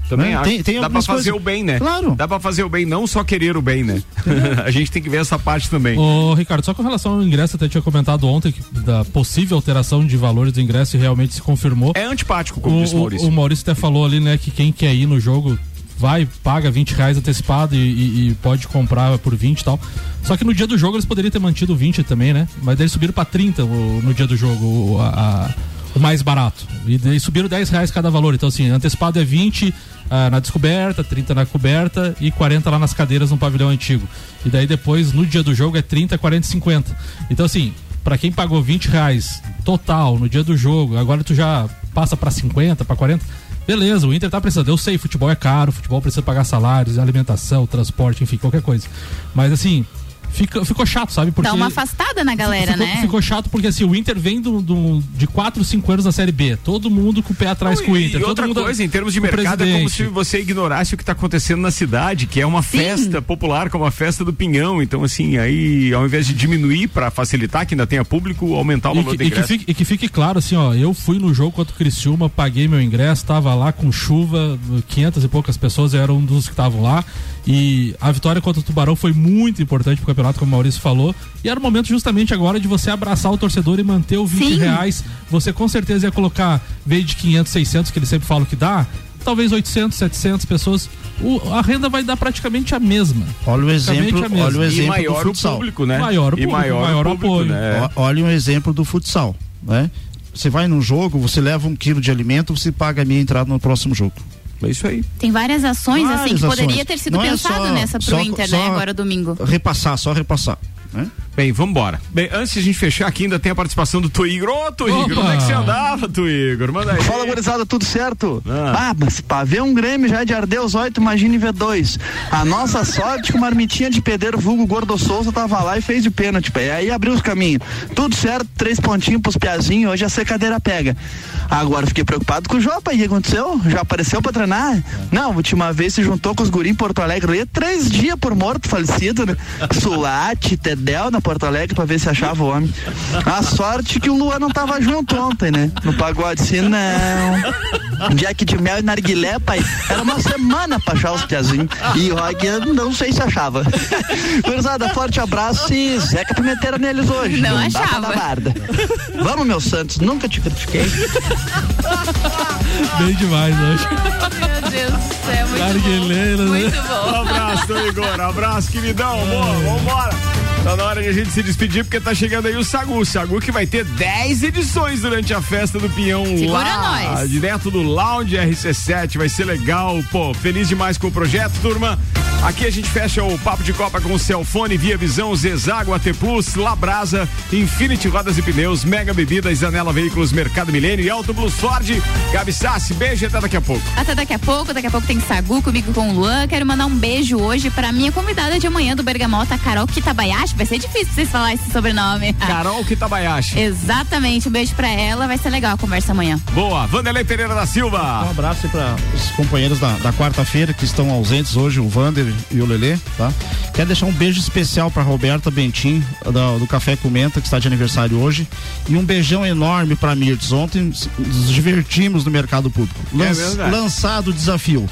Também né? acho. Tem, tem Dá pra fazer coisas- o bem, né? Claro. Dá pra fazer o bem, não só querer o bem, né? a gente tem que ver essa parte também. Ô, Ricardo, só com relação ao ingresso, até tinha comentado ontem que da possível alteração de valores do ingresso e realmente se confirmou. É antipático, como o, disse o Maurício. O, Maurício até falou ali, né, que quem quer ir no jogo vai, paga 20 reais antecipado e, e- e pode comprar por 20 e tal. Só que no dia do jogo eles poderiam ter mantido 20 também, né? Mas daí eles subiram pra 30 o- no dia do jogo, a- a- o mais barato. E daí subiram 10 reais cada valor. Então, assim, antecipado é 20 ah, na descoberta, 30 na coberta e 40 lá nas cadeiras no pavilhão antigo. E daí depois, no dia do jogo, é 30, 40 e 50. Então, assim, pra quem pagou 20 reais total no dia do jogo, agora tu já passa pra 50, pra 40. Beleza, o Inter tá precisando. Eu sei, futebol é caro, futebol precisa pagar salários, alimentação, transporte, enfim, qualquer coisa. Mas assim, fica, ficou chato, sabe? Porque Dá uma afastada na galera, ficou, né? ficou chato porque assim, o Inter vem do, do- de 4, 5 anos da Série B. Todo mundo com o pé atrás com o Inter. E outra coisa, em termos de mercado, é como se você ignorasse o que está acontecendo na cidade, que é uma festa popular, como a festa do Pinhão. Então, assim, aí, ao invés de diminuir para facilitar que ainda tenha público, aumentar o E valor que, do e que fique, e que fique claro assim, ó, eu fui no jogo contra o Criciúma, paguei meu ingresso, tava lá com chuva, 500 e poucas pessoas, eu era um dos que estavam lá. E a vitória contra o Tubarão foi muito importante pro campeonato, como o Maurício falou. E era o momento justamente agora de você abraçar o torcedor e manter o 20 Sim. reais. Você com certeza ia colocar, veio de 500, 600, que eles sempre falam que dá, talvez 800, 700 pessoas. O- a renda vai dar praticamente a mesma. Olha o exemplo, olha o exemplo E maior do o futsal. público, né? Maior o e público, maior, maior o o público, apoio. né? Olha um exemplo do futsal, né? Você vai num jogo, você leva um quilo de alimento, você paga a minha entrada no próximo jogo. É isso aí. Tem várias ações assim Várias que poderia ações. ter sido Não é pensado só- nessa pro só- Inter, só- né? Agora domingo. Repassar, só repassar. Né? Bem, vamos embora. Bem, antes de a gente fechar aqui, ainda tem a participação do Tuigor. Ô, Tuigor, Opa! onde é que você andava, Tuigor? Manda aí. Fala, gurizada, tudo certo? Ah. Ah. mas pra ver um Grêmio já de Ardeus 8, imagine ver dois. A nossa sorte que uma marmitinha de pedreiro vulgo Gordo Souza tava lá e fez de pênalti, pé. E aí abriu os caminhos. Tudo certo, três pontinhos pros piazinhos, hoje a secadeira pega. Agora fiquei preocupado com o Jopa, e o que aconteceu? Já apareceu pra treinar? Não, a última vez se juntou com os guri em Porto Alegre, três dias por morto, falecido, né? Sulate, Na Porto Alegre pra ver se achava o homem. A sorte que o Luan não tava junto ontem, né? No pagode, se não. Jack de mel e narguilé, pai. Era uma semana pra achar os piazinhos. E rock, eu não sei se achava. Gurizada, forte abraço e Zeca Pimenteira neles hoje. Não pra achava. Vamos, meu Santos, nunca te critiquei. Bem demais hoje. Meu Deus do céu, muito Narguileira, bom. né? Muito Um bom. abraço, Tuigor. Abraço, queridão. Boa, vambora. Tá na hora de a gente se despedir, porque tá chegando aí o Sagu. O Sagu que vai ter 10 edições durante a festa do Pinhão Segura lá. nós. Direto do Lounge RC7. Vai ser legal. Pô, feliz demais com o projeto, turma. Aqui a gente fecha o Papo de Copa com o Celfone, Via Visão, Zezago, AT Plus, Labrasa, Infinity Rodas e Pneus, Mega Bebidas, Zanela Veículos, Mercado Milênio e Auto Plus Ford. Gabi Sassi, beijo e até daqui a pouco. Até daqui a pouco, daqui a pouco tem Sagu comigo com o Luan. Quero mandar um beijo hoje pra minha convidada de amanhã do Bergamota, Carol Kitabayashi. Vai ser difícil vocês falarem esse sobrenome. Carol Kitabayashi. Exatamente, um beijo pra ela. Vai ser legal a conversa amanhã. Boa, Vanderlei Pereira da Um Silva. abraço aí para os companheiros da, da quarta-feira que estão ausentes hoje, o Vander e o Lelê, tá? Quero deixar um beijo especial para Roberta Bentim, da- do Café Comenta, que está de aniversário hoje. E um beijão enorme para Mirtz. Ontem nos divertimos no mercado público. Lanç- verdade. lançado o desafio.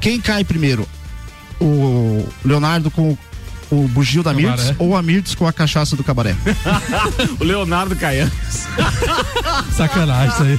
Quem cai primeiro? O Leonardo com o- o bugio da. Mirtz ou a Mirtz com a cachaça do cabaré? o Leonardo Caian. Sacanagem isso aí.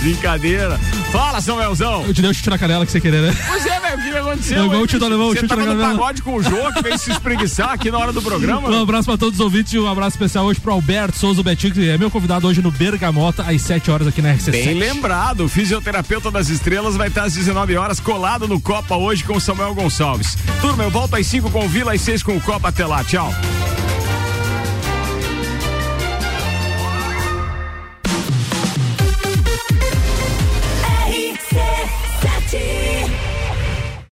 Brincadeira. Fala, Samuelzão. Eu te dei o chute na canela que você querer, né? Pois é, velho, o que aconteceu? Aí, o Tito bicho? Alemão, o Você chute tava na no canela. pagode com o Jô, que veio se espreguiçar aqui na hora do programa. Um abraço pra todos os ouvintes e um abraço especial hoje pro Alberto Souza Betinho, que é meu convidado hoje no Bergamota, às 7 horas aqui na RC7. Bem lembrado, o fisioterapeuta das estrelas vai estar às 19 horas colado no Copa hoje com o Samuel Gonçalves. Turma, eu volto às 5 com o Vila, às 6 com o Copa. Até lá, tchau.